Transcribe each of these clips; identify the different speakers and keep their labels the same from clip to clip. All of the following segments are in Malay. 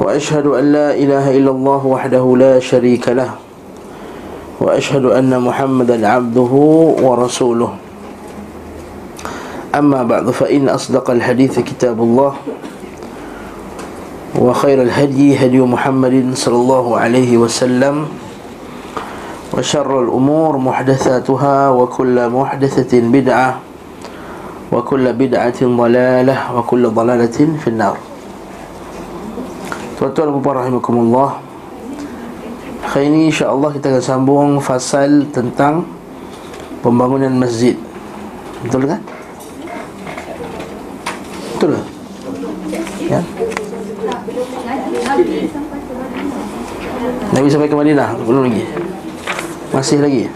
Speaker 1: له وأشهد أن لا إله إلا الله وحده لا شريك له وأشهد أن محمدا عبده ورسوله. أما بعد فإن أصدق الحديث كتاب الله وخير الهدي هدي محمد صلى الله عليه وسلم وشر الأمور محدثاتها وكل محدثة بدعة وكل بدعة ضلالة وكل ضلالة في النار. Tuan-tuan dan puan rahimakumullah Hari ini insya-Allah kita akan sambung fasal tentang pembangunan masjid. Betul kan? Betul tak? Ya. Nabi sampai ke Madinah belum lagi. Masih lagi.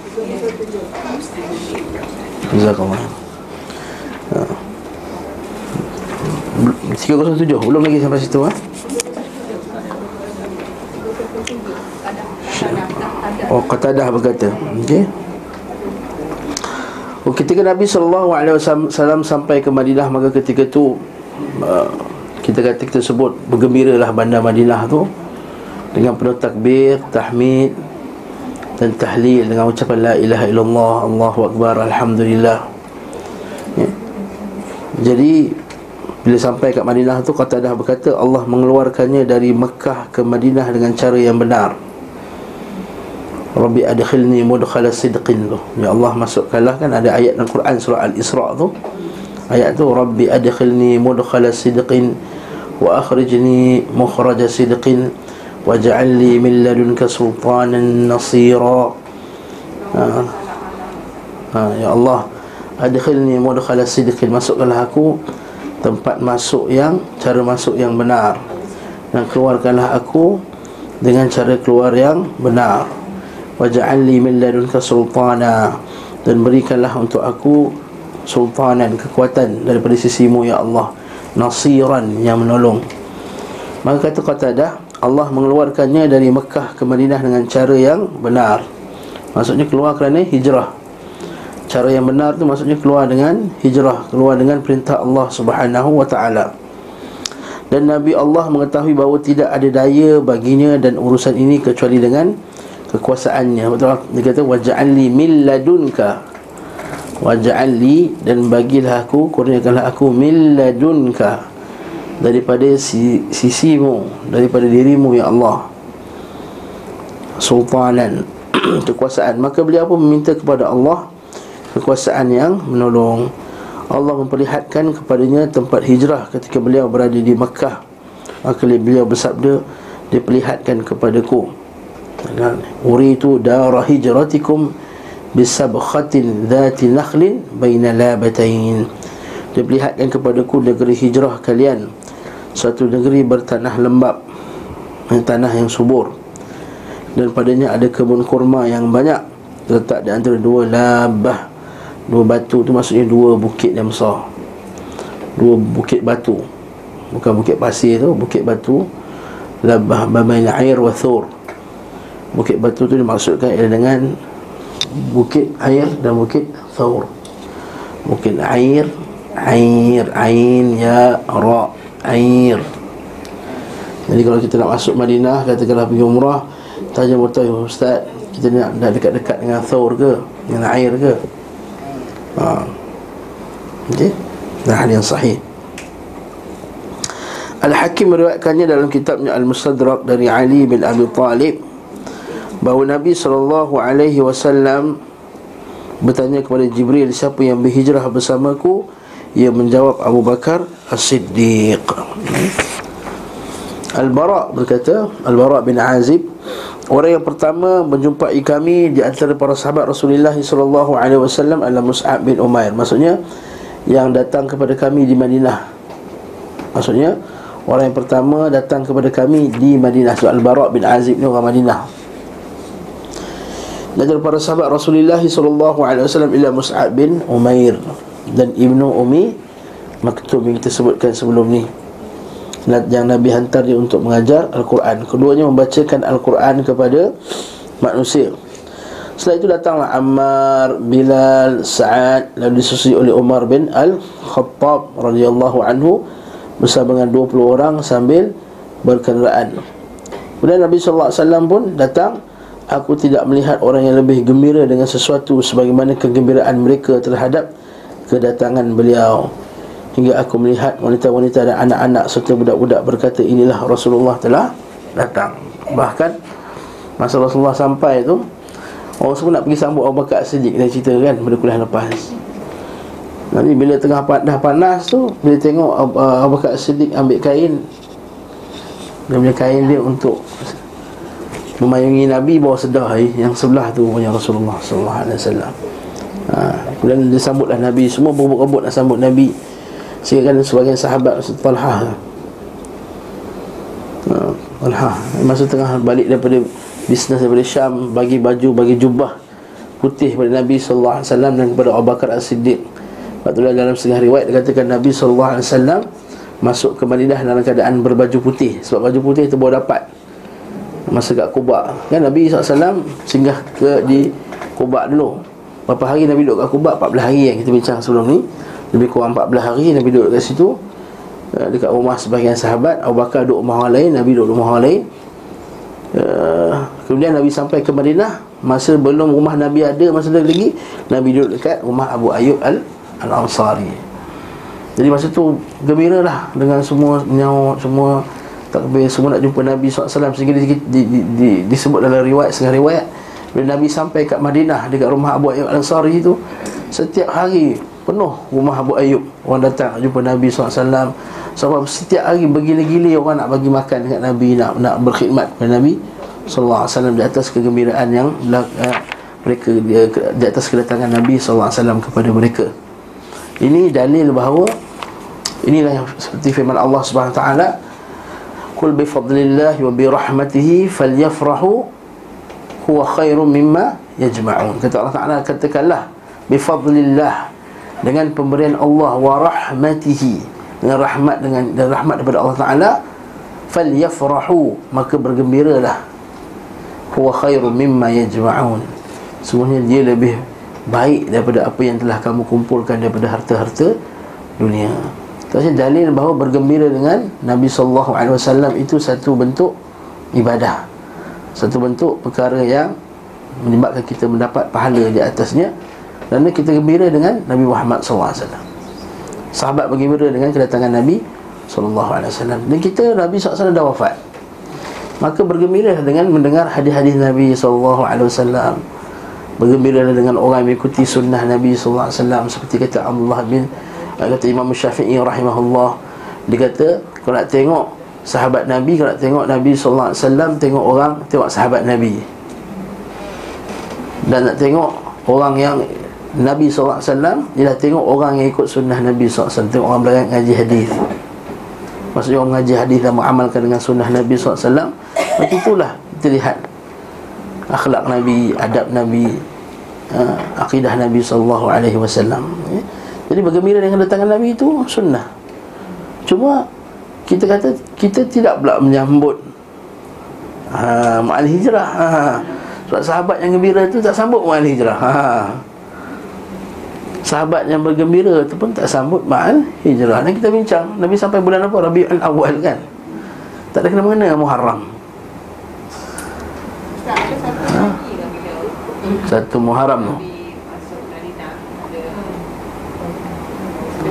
Speaker 1: Jazakallah. Ha. 307 belum lagi sampai situ. Ha? Oh Qatadah berkata. Okey. Oh, ketika Nabi SAW sampai ke Madinah Maka ketika itu uh, Kita kata kita sebut Bergembiralah bandar Madinah tu Dengan penuh takbir, tahmid Dan tahlil Dengan ucapan La ilaha illallah Allahu Akbar, Alhamdulillah. Ya. Jadi Bila sampai ke Madinah tu Qatadah berkata Allah mengeluarkannya dari Mekah ke Madinah Dengan cara yang benar Rabbi adkhilni mudkhala sidqin tu. Ya Allah masukkanlah kan ada ayat dalam Quran surah Al-Isra' tu. Ayat tu Rabbi adkhilni mudkhala sidqin Wa akhrijni mukhraja sidqin Waj'alli min ladunka sultanan nasira. Ha. ha. Ya Allah Adkhilni mudkhala sidqin. Masukkanlah aku Tempat masuk yang Cara masuk yang benar. Dan keluarkanlah aku Dengan cara keluar yang benar waj'alni min ladunka sultana. Dan berikanlah untuk aku sultanan kekuatan daripada sisimu ya Allah. Nasiran yang menolong. Maka kata Qatadah Allah mengeluarkannya dari Mekah ke Madinah dengan cara yang benar. Maksudnya keluar kerana hijrah. Cara yang benar tu maksudnya keluar dengan hijrah keluar dengan perintah Allah Subhanahu wa taala. Dan Nabi Allah mengetahui bahawa tidak ada daya baginya dan urusan ini kecuali dengan kekuasaannya. Betul dia kata waj'alni min ladunka. Waj'alni dan bagilah aku kurniakanlah aku min ladunka. Daripada si, sisimu daripada dirimu ya Allah. Sultanan. Kekuasaan. Maka beliau pun meminta kepada Allah kekuasaan yang menolong. Allah memperlihatkan kepadanya tempat hijrah ketika beliau berada di Mekah maka beliau bersabda diperlihatkan kepadaku Uritu dara hijratikum Bisabkhatin dhati nakhlin Baina labatain. Diperlihatkan kepadaku negeri hijrah kalian. Suatu negeri bertanah lembab Tanah yang subur. Dan padanya ada kebun kurma yang banyak. Terletak di antara dua labah Dua batu tu maksudnya dua bukit yang besar. Dua bukit batu. Bukan bukit pasir tu, bukit batu. Labah babain air wa thur Bukit batu tu dimaksudkan ialah dengan Bukit air dan bukit thawr. Bukit air Air Ain ya ra Air. Jadi kalau kita nak masuk Madinah Katakanlah pergi umrah Tanya betul Ustaz Kita nak, nak dekat-dekat dengan thawr ke Dengan air ke? Ha. Okay Dan hal yang sahih. Al-Hakim meriwayatkannya dalam kitabnya Al-Mustadrak dari Ali bin Abi Talib bahawa Nabi sallallahu alaihi wasallam bertanya kepada Jibril siapa yang berhijrah bersamaku ia menjawab Abu Bakar As-Siddiq Al-Bara berkata Al-Bara bin Azib Orang yang pertama menjumpai kami di antara para sahabat Rasulullah sallallahu alaihi wasallam adalah Mus'ab bin Umair. Maksudnya yang datang kepada kami di Madinah. Maksudnya Orang yang pertama datang kepada kami di Madinah So Al-Bara' bin Azib ni orang Madinah Dan para sahabat Rasulullah SAW Ila Mus'ab bin Umair Dan Ibnu Umi Maktub yang kita sebutkan sebelum ni. Yang Nabi hantar dia untuk mengajar Al-Quran. Keduanya membacakan Al-Quran kepada manusia. Setelah itu datanglah Ammar, Bilal, Sa'ad Lalu disusui oleh Umar bin Al-Khattab radhiyallahu anhu Bersama dengan 20 orang sambil berkenderaan. Kemudian Nabi SAW pun datang Aku tidak melihat orang yang lebih gembira dengan sesuatu Sebagaimana kegembiraan mereka terhadap kedatangan beliau. Hingga aku melihat wanita-wanita dan anak-anak serta budak-budak berkata Inilah Rasulullah telah datang. Bahkan masa Rasulullah sampai tu Orang semua nak pergi sambut Abu Bakar Siddiq Dia cerita kan pada kuliah lepas. Nanti bila tengah dah panas tu Bila tengok Abu Bakar Siddiq ambil kain Dia punya kain dia untuk Memayungi Nabi bawa sedah eh, Yang sebelah tu punya Rasulullah SAW ha, Kemudian disambutlah Nabi Semua berebut-rebut nak sambut Nabi. Sehingga kan sebagian sahabat Maksud Talha. Ha, Talha Masa tengah balik daripada Bisnes daripada Syam Bagi baju, bagi jubah Putih kepada Nabi SAW Dan kepada Abu Bakar As-Siddiq. Itulah dalam setengah riwayat Dikatakan Nabi SAW Masuk ke Madinah dalam keadaan berbaju putih. Sebab baju putih itu baru dapat Masa kat Kubak Kan Nabi SAW singgah ke di Kubak dulu. Berapa hari Nabi duduk kat Kubak 14 hari yang kita bincang sebelum ni. Lebih kurang 14 hari Nabi duduk kat situ. Uh, Dekat rumah sebahagian sahabat. Abu Bakar duduk rumah orang lain Nabi duduk rumah orang lain. Uh, Kemudian Nabi sampai ke Madinah. Masa belum rumah Nabi ada Masa lagi Nabi duduk dekat rumah Abu Ayyub Al-Ansari. Jadi masa tu Gembira lah Dengan semua Nyawa Semua Takbir Semua nak jumpa Nabi SAW Sehingga di, di, di, di, disebut dalam riwayat Setengah riwayat Bila Nabi sampai kat Madinah Dekat rumah Abu Ayyub Al-Ansari tu Setiap hari penuh rumah Abu Ayyub orang datang jumpa Nabi SAW sebab setiap hari bergila-gila orang nak bagi makan dekat Nabi nak nak berkhidmat kepada Nabi SAW di atas kegembiraan yang uh, mereka di, di atas kedatangan Nabi SAW kepada mereka. Ini dalil bahawa inilah yang seperti firman Allah Subhanahu Taala kul bi fadlillah wa bi rahmatihi falyafrahu huwa khairum mimma yajma'un. Kata Allah Taala katakanlah bi fadlillah dengan pemberian Allah wa rahmatihi dengan rahmat dengan dan rahmat daripada Allah Taala falyafrahu maka bergembiralah huwa khairu mimma yajma'un. Semuanya dia lebih baik daripada apa yang telah kamu kumpulkan daripada harta-harta dunia Terus dalil bahawa bergembira dengan Nabi sallallahu alaihi wasallam itu satu bentuk ibadah. Satu bentuk perkara yang menyebabkan kita mendapat pahala di atasnya. Kerana kita gembira dengan Nabi Muhammad SAW Sahabat bergembira dengan kedatangan Nabi SAW Dan kita Nabi SAW dah wafat. Maka bergembira dengan mendengar hadis-hadis Nabi SAW Bergembira dengan orang yang mengikuti sunnah Nabi SAW Seperti kata Abdullah bin Kata Imam Syafi'i rahimahullah Dia kata Kalau nak tengok sahabat Nabi Kalau nak tengok Nabi SAW Tengok orang Tengok sahabat Nabi Dan nak tengok Orang yang Nabi SAW Dia dah tengok orang yang ikut sunnah Nabi SAW Tengok orang belakang ngaji hadis. Maksudnya orang ngaji hadis dan mengamalkan dengan sunnah Nabi SAW Macam itulah kita lihat Akhlak Nabi, adab Nabi uh, Akidah Nabi SAW ya. Jadi bergembira dengan kedatangan Nabi itu sunnah. Cuma kita kata kita tidak pula menyambut ha, Ma'al hijrah. Ha, Sebab sahabat yang gembira itu tak sambut Ma'al hijrah. Ha, sahabat yang bergembira itu pun tak sambut ma'al hijrah. Dan kita bincang Nabi sampai bulan apa? Rabiul Awal kan? Tak ada kena mengena Muharram. Ha? satu Muharram tu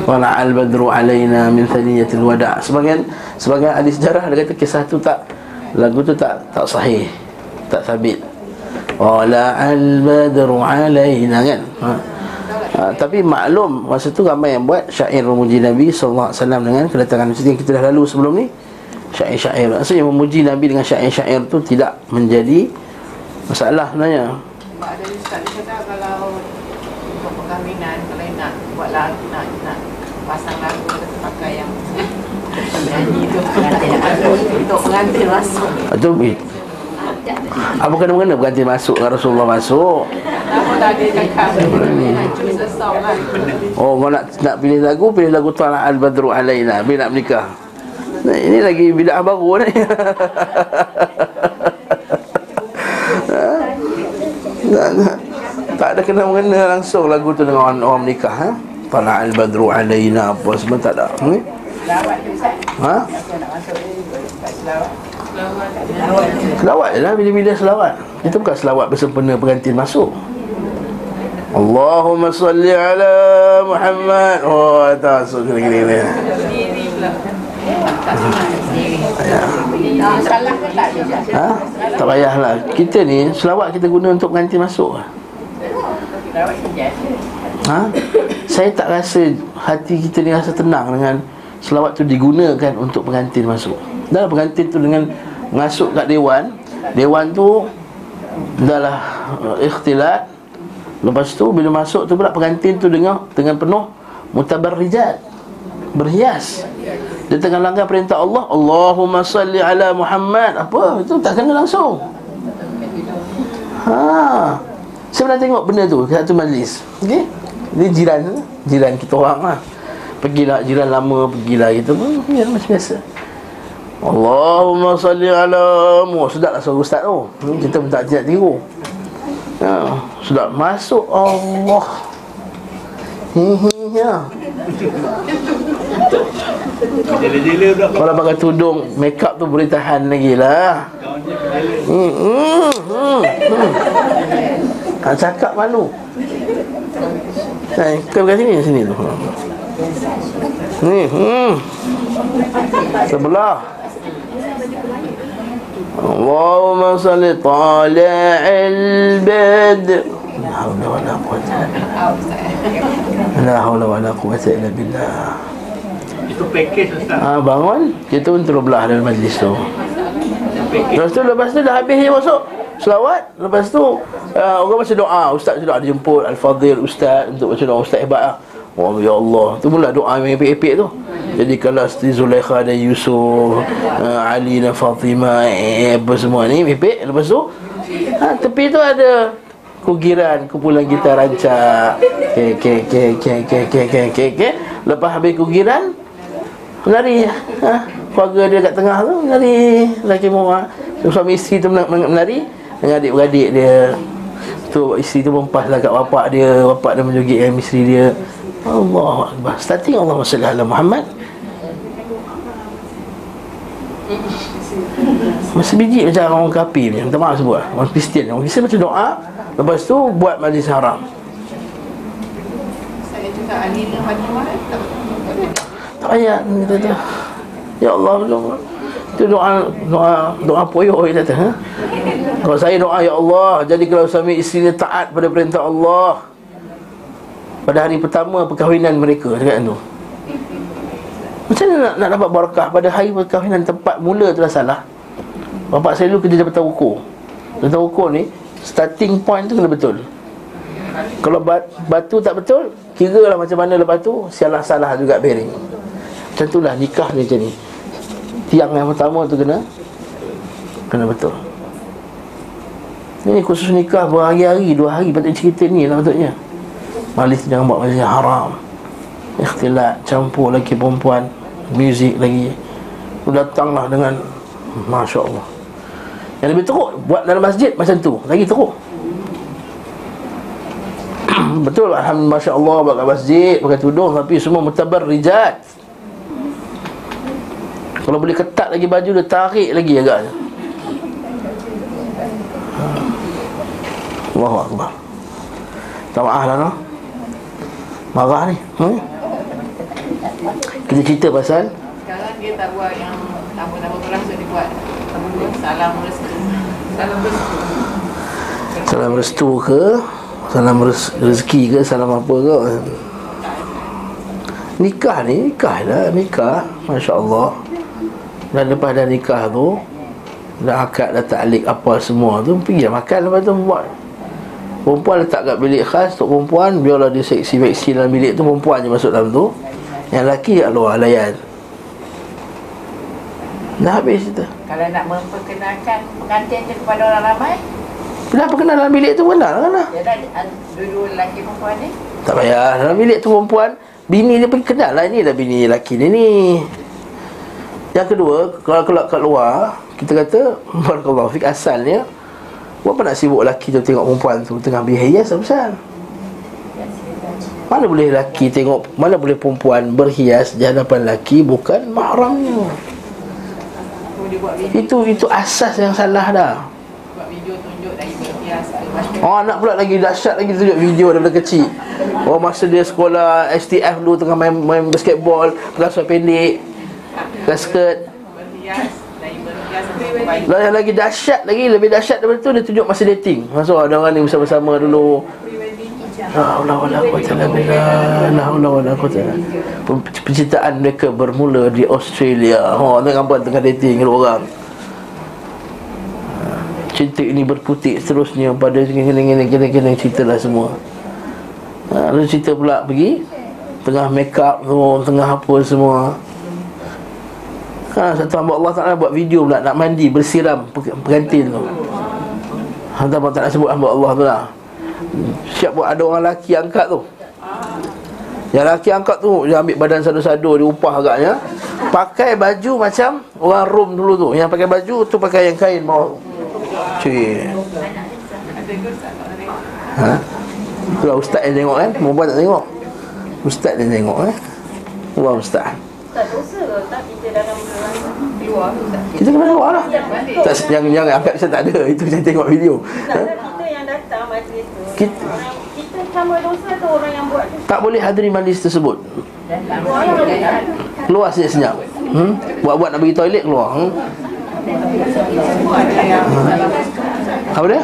Speaker 1: Wala al-badru alaina min thaniyatil wada' Sebagian sebagian ahli sejarah dia kata kisah tu tak lagu tu tak tak sahih, tak sabit. Wala al-badru alaina kan. Ha ha, Tapi maklum Masa tu ramai yang buat Syair memuji Nabi SAW Dengan kedatangan Macam yang kita dah lalu sebelum ni Syair-syair Maksudnya memuji Nabi dengan syair-syair tu Tidak menjadi Masalah sebenarnya
Speaker 2: ada Ustaz kata Kalau perkahwinan Kalau nak buat lagu Nak, nak pasang lagu Kita pakai yang Untuk pengantin masuk.
Speaker 1: Itu Apa kena-mengena pengantin masuk. Dengan Rasulullah masuk.
Speaker 2: Lah.
Speaker 1: Oh kau nak nak pilih lagu Pilih lagu Tala Al-Badru Alaina. Bila nak menikah. Nah, Ini lagi bid'ah baru ni. Tak, tak, tak ada kena-mengena langsung lagu tu dengan orang, orang menikah ha? Tala Al-Badru Alaina Apa semua tak ada. Hmm? Ha? Selawat je lah bila-bila selawat. Itu bukan selawat bersempena pengantin masuk. Allahumma salli ala Muhammad. Oh tak masuk gini-gini. Ni
Speaker 2: Diri pula
Speaker 1: ya.
Speaker 2: Salah
Speaker 1: ha? Tak payahlah. Kita ni selawat kita guna untuk pengantin masuk ha? Saya tak rasa hati kita ni rasa tenang dengan Selawat tu digunakan untuk pengantin masuk. Dah pengantin tu dengan masuk kat dewan Dewan tu Dah lah uh, ikhtilat. Lepas tu bila masuk tu pula pengantin tu dengan dengan penuh mutabarrijat berhias. Dia tengah langgar perintah Allah Allahumma salli ala Muhammad. Apa? Itu tak kena langsung. Ha. Saya pernah tengok benda tu satu majlis okey ni jiran jiran kita orang lah pergilah jiran lama pergilah pun ya, macam biasa Allahumma salli ala Muhammad sedap lah suara ustaz tu kita pun tak tidak tiru Ya, sudah masuk Allah. Hihi ya. Kalau pakai tudung make up tu boleh tahan lagi lah. Hmm, hmm, hmm, hmm. Ha, cakap malu. Hai, bukan kat sini, sini tu. Ni, hmm. Sebelah. اللهم صل طالع البدء لا حول ولا قوة لا حول ولا قوة إلا بالله Ah bangun kita pun terus belah dalam majlis tu. Lepas tu lepas tu dah habis dia masuk selawat. Lepas tu uh, orang baca doa. Ustaz sudah ada jemput al-fadil ustaz untuk baca doa. Ustaz hebat lah. Oh ya Allah. Tu mula doa yang epek-epek tu. Jadi kalau Siti Zulaikha dan Yusuf uh, Ali dan Fatimah eh, apa semua ni epek. Lepas tu ha, tepi tu ada kugiran kumpulan kita rancak. Ke ke ke ke ke ke ke ke ke lepas habis kugiran Menari ha? Keluarga dia kat tengah tu Menari Lelaki muak. Suami isteri tu men- men- menari Dengan adik-beradik dia. Tu isteri tu mempas lah kat bapak dia. Bapak dia menjoget dengan isteri dia. Allah Akbar. Starting Allah SWT ala Muhammad. Masa biji macam orang kafir ni Minta maaf sebut lah. Orang Kristian. Orang Kristian macam doa. Lepas tu buat majlis haram.
Speaker 2: Saya cakap Alina Fatimah tak
Speaker 1: payah. Tu. Ya Allah doa. Itu doa doa doa poyo dia kata ha? Kalau saya doa ya Allah jadi kalau suami isteri taat pada perintah Allah pada hari pertama perkahwinan mereka cakap tu. Macam mana nak, nak dapat barakah pada hari perkahwinan tempat mula tu dah salah. Bapak saya dulu kerja Jabatan Hukum. Jabatan Hukum ni starting point tu kena betul. Kalau bat, batu tak betul, kira lah macam mana lepas tu salah-salah juga bearing. Itulah nikah ni macam ni. Tiang yang pertama tu kena kena betul. Ini khusus nikah berhari-hari, dua hari patut cerita ni lah patutnya. Majlis jangan buat majlis yang haram. Ikhtilat, campur lelaki perempuan, muzik lagi. Datanglah dengan Masya Allah. Yang lebih teruk buat dalam masjid macam tu, lagi teruk. Betul Alhamdulillah Masya Allah Pakai masjid Pakai tudung Tapi semua mutabar rijat Kalau boleh ketat lagi baju Dia tarik lagi agaknya. Allahu Akbar. Tak maaf lah no? Marah ni hmm? Kita cerita pasal?
Speaker 2: Sekarang dia tak buat yang nama-nama berasa dia buat. Salam restu. Salam restu.
Speaker 1: Salam restu ke? Salam rezeki ke? Salam apa ke? Nikah ni Nikah lah. Nikah. Masya Allah Dan lepas dah nikah tu Dah akad dah taklik apa semua tu Pergi makan. Lepas tu buat. Perempuan letak kat bilik khas Untuk perempuan Biarlah dia seksi-seksi dalam bilik tu Perempuan je masuk dalam tu. Yang lelaki kat luar layan. Dah habis cerita.
Speaker 2: Kalau nak memperkenalkan pengantin dia kepada orang ramai?
Speaker 1: Kenapa kenal dalam bilik tu kenal kan? Lah
Speaker 2: dah. Dua-dua lelaki perempuan ni?
Speaker 1: Tak payah. Dalam bilik tu perempuan Bini dia pergi kenal. Lah Ini dah bini lelaki dia ni Yang kedua Kalau keluar kat luar Kita kata Barakallahu fik asalnya Buat apa nak sibuk lelaki tu Tengok perempuan tu? Tengah berhias Apa Mana boleh lelaki tengok Mana boleh perempuan berhias Di hadapan lelaki Bukan mahramnya? Itu itu asas yang salah dah. Oh anak pula lagi dahsyat lagi tunjuk video daripada kecil. Oh masa dia sekolah STF dulu tengah main, main basketball seluar pendek
Speaker 2: Baju
Speaker 1: Lah yang lagi dahsyat lagi Lebih dahsyat daripada tu Dia tunjuk masa dating Masuk ada orang ni bersama-sama dulu La haula wala quwata illa billah. La haula wala quwata illa billah. Penciptaan mereka bermula di Australia. Ha, tengok gambar tengah dating dengan orang. Cinta ini berputik seterusnya pada gini-gini gini-gini ceritalah semua. Ha, lalu cerita pula pergi tengah make up tu, tengah apa semua. Ha, satu hamba Allah Ta'ala buat video pula Nak mandi, bersiram pe- pengantin tu. Hamba Allah Ta'ala sebut hamba Allah tu lah. Siap buat ada orang lelaki angkat tu. Yang lelaki angkat tu Dia ambil badan sadu-sadu Dia upah agaknya. Pakai baju macam Orang Rom dulu tu. Yang pakai baju tu pakai yang kain bawah Cik. Ha? Itulah ustaz yang tengok kan Perempuan tak tengok. Ustaz yang tengok kan Allah ustaz
Speaker 3: Tak dosa ke tak kita dalam
Speaker 2: Keluar tu tak
Speaker 1: Kita kena keluar lah tak, yang, yang angkat saya tak ada Itu saya tengok video
Speaker 3: Tak
Speaker 1: ha?
Speaker 3: kita yang datang majlis tu
Speaker 1: Kita-
Speaker 3: orang, Kita sama dosa tu orang yang buat tu
Speaker 1: Tak boleh hadiri majlis tersebut Keluar senyap-senyap hmm? Buat-buat nak pergi toilet keluar hmm? Apa dia?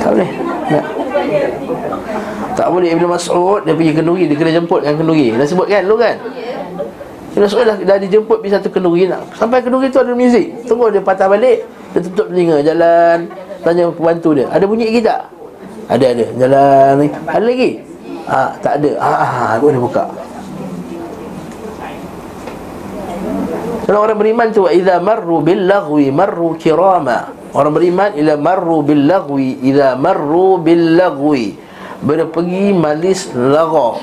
Speaker 1: Tak boleh ya. Tak boleh Ibn Mas'ud Dia pergi kenduri Dia kena jemput dengan kenduri Dah sebut kan dulu kan Ibn Mas'ud dah, dah dijemput Pergi satu kenduri nak. Sampai kenduri tu ada muzik Tunggu dia patah balik Dia tutup telinga Jalan Tanya pembantu dia Ada bunyi lagi tak? Ada ada Jalan ni Ada lagi? Ha, tak ada Ha, ha. Baru dia buka Kalau orang beriman tu idza marru bil lagwi marru kirama. Orang beriman ila marru bil lagwi idza marru bil lagwi. Bila pergi majlis lagha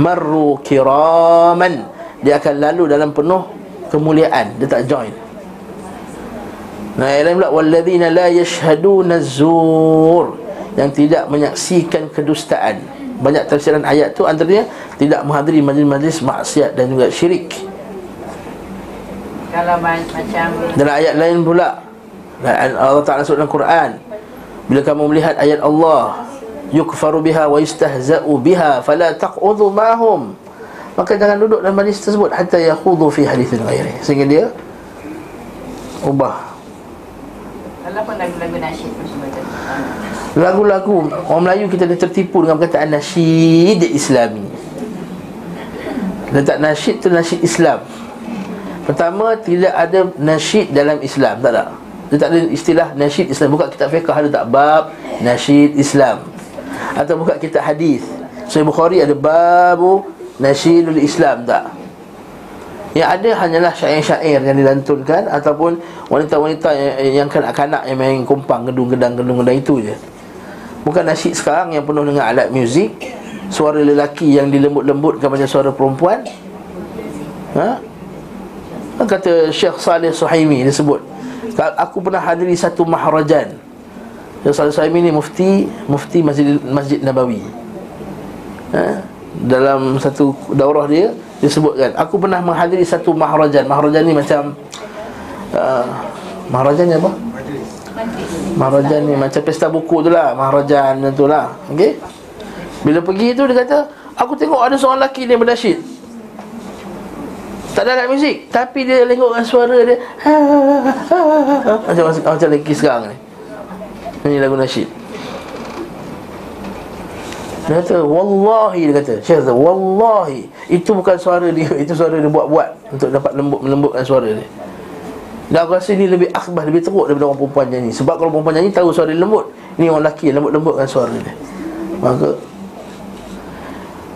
Speaker 1: marru kiraman. Dia akan lalu dalam penuh kemuliaan. Dia tak join. Nah, yang lain pula walladzina la yashhaduna zur yang tidak menyaksikan kedustaan. Banyak tafsiran ayat tu antaranya tidak menghadiri majlis-majlis maksiat dan juga syirik.
Speaker 2: Kalau ma- macam
Speaker 1: Dalam ayat lain pula dan Allah Ta'ala sebut dalam Quran Bila kamu melihat ayat Allah Yukfaru biha wa yustahza'u biha Fala taq'udhu ma'hum. Maka jangan duduk dalam majlis tersebut Hatta yakhudu fi hadithin ghairi. Sehingga dia Ubah.
Speaker 2: Nasyid
Speaker 1: Lagu-lagu Orang Melayu kita dah tertipu dengan perkataan nasyid islami. Letak nasyid tu nasyid Islam. Pertama tidak ada nasyid dalam Islam Tak ada Dia tak ada istilah nasyid Islam. Buka kitab fiqah ada tak? Bab nasyid Islam. Atau buka kitab hadis. Sahih Bukhari ada babu nasyidul Islam tak? Yang ada hanyalah syair-syair yang dilantunkan Ataupun wanita-wanita yang, yang kanak-kanak yang main kumpang gedung-gedang-gedung-gedang itu je. Bukan nasyid sekarang yang penuh dengan alat muzik Suara lelaki yang dilembut-lembutkan macam suara perempuan. Ha? Kata Syekh Saleh Suhaimi dia sebut Aku pernah hadiri satu maharajan Syekh Saleh Suhaimi ni mufti Mufti Masjid, Masjid Nabawi. Ha? Dalam satu daurah dia Dia sebutkan Aku pernah menghadiri satu maharajan Maharajan ni macam uh, Maharajan ni apa? Maharajan ni macam pesta buku tu lah Maharajan macam tu lah. Okay Bila pergi tu dia kata Aku tengok ada seorang lelaki ni bernasyid tak ada alat muzik. Tapi dia lengokkan suara dia. Ha, Macam macam lelaki sekarang ni. Ini lagu nasyid Dia kata Wallahi dia kata. Syekh kata Wallahi. Itu bukan suara dia. Itu suara dia buat-buat Untuk dapat lembut melembutkan suara dia. Dan aku rasa ni lebih akhbah, lebih teruk daripada orang perempuan nyanyi. Sebab kalau perempuan nyanyi tahu suara dia lembut. Ni orang lelaki lembut-lembutkan suara dia. Maka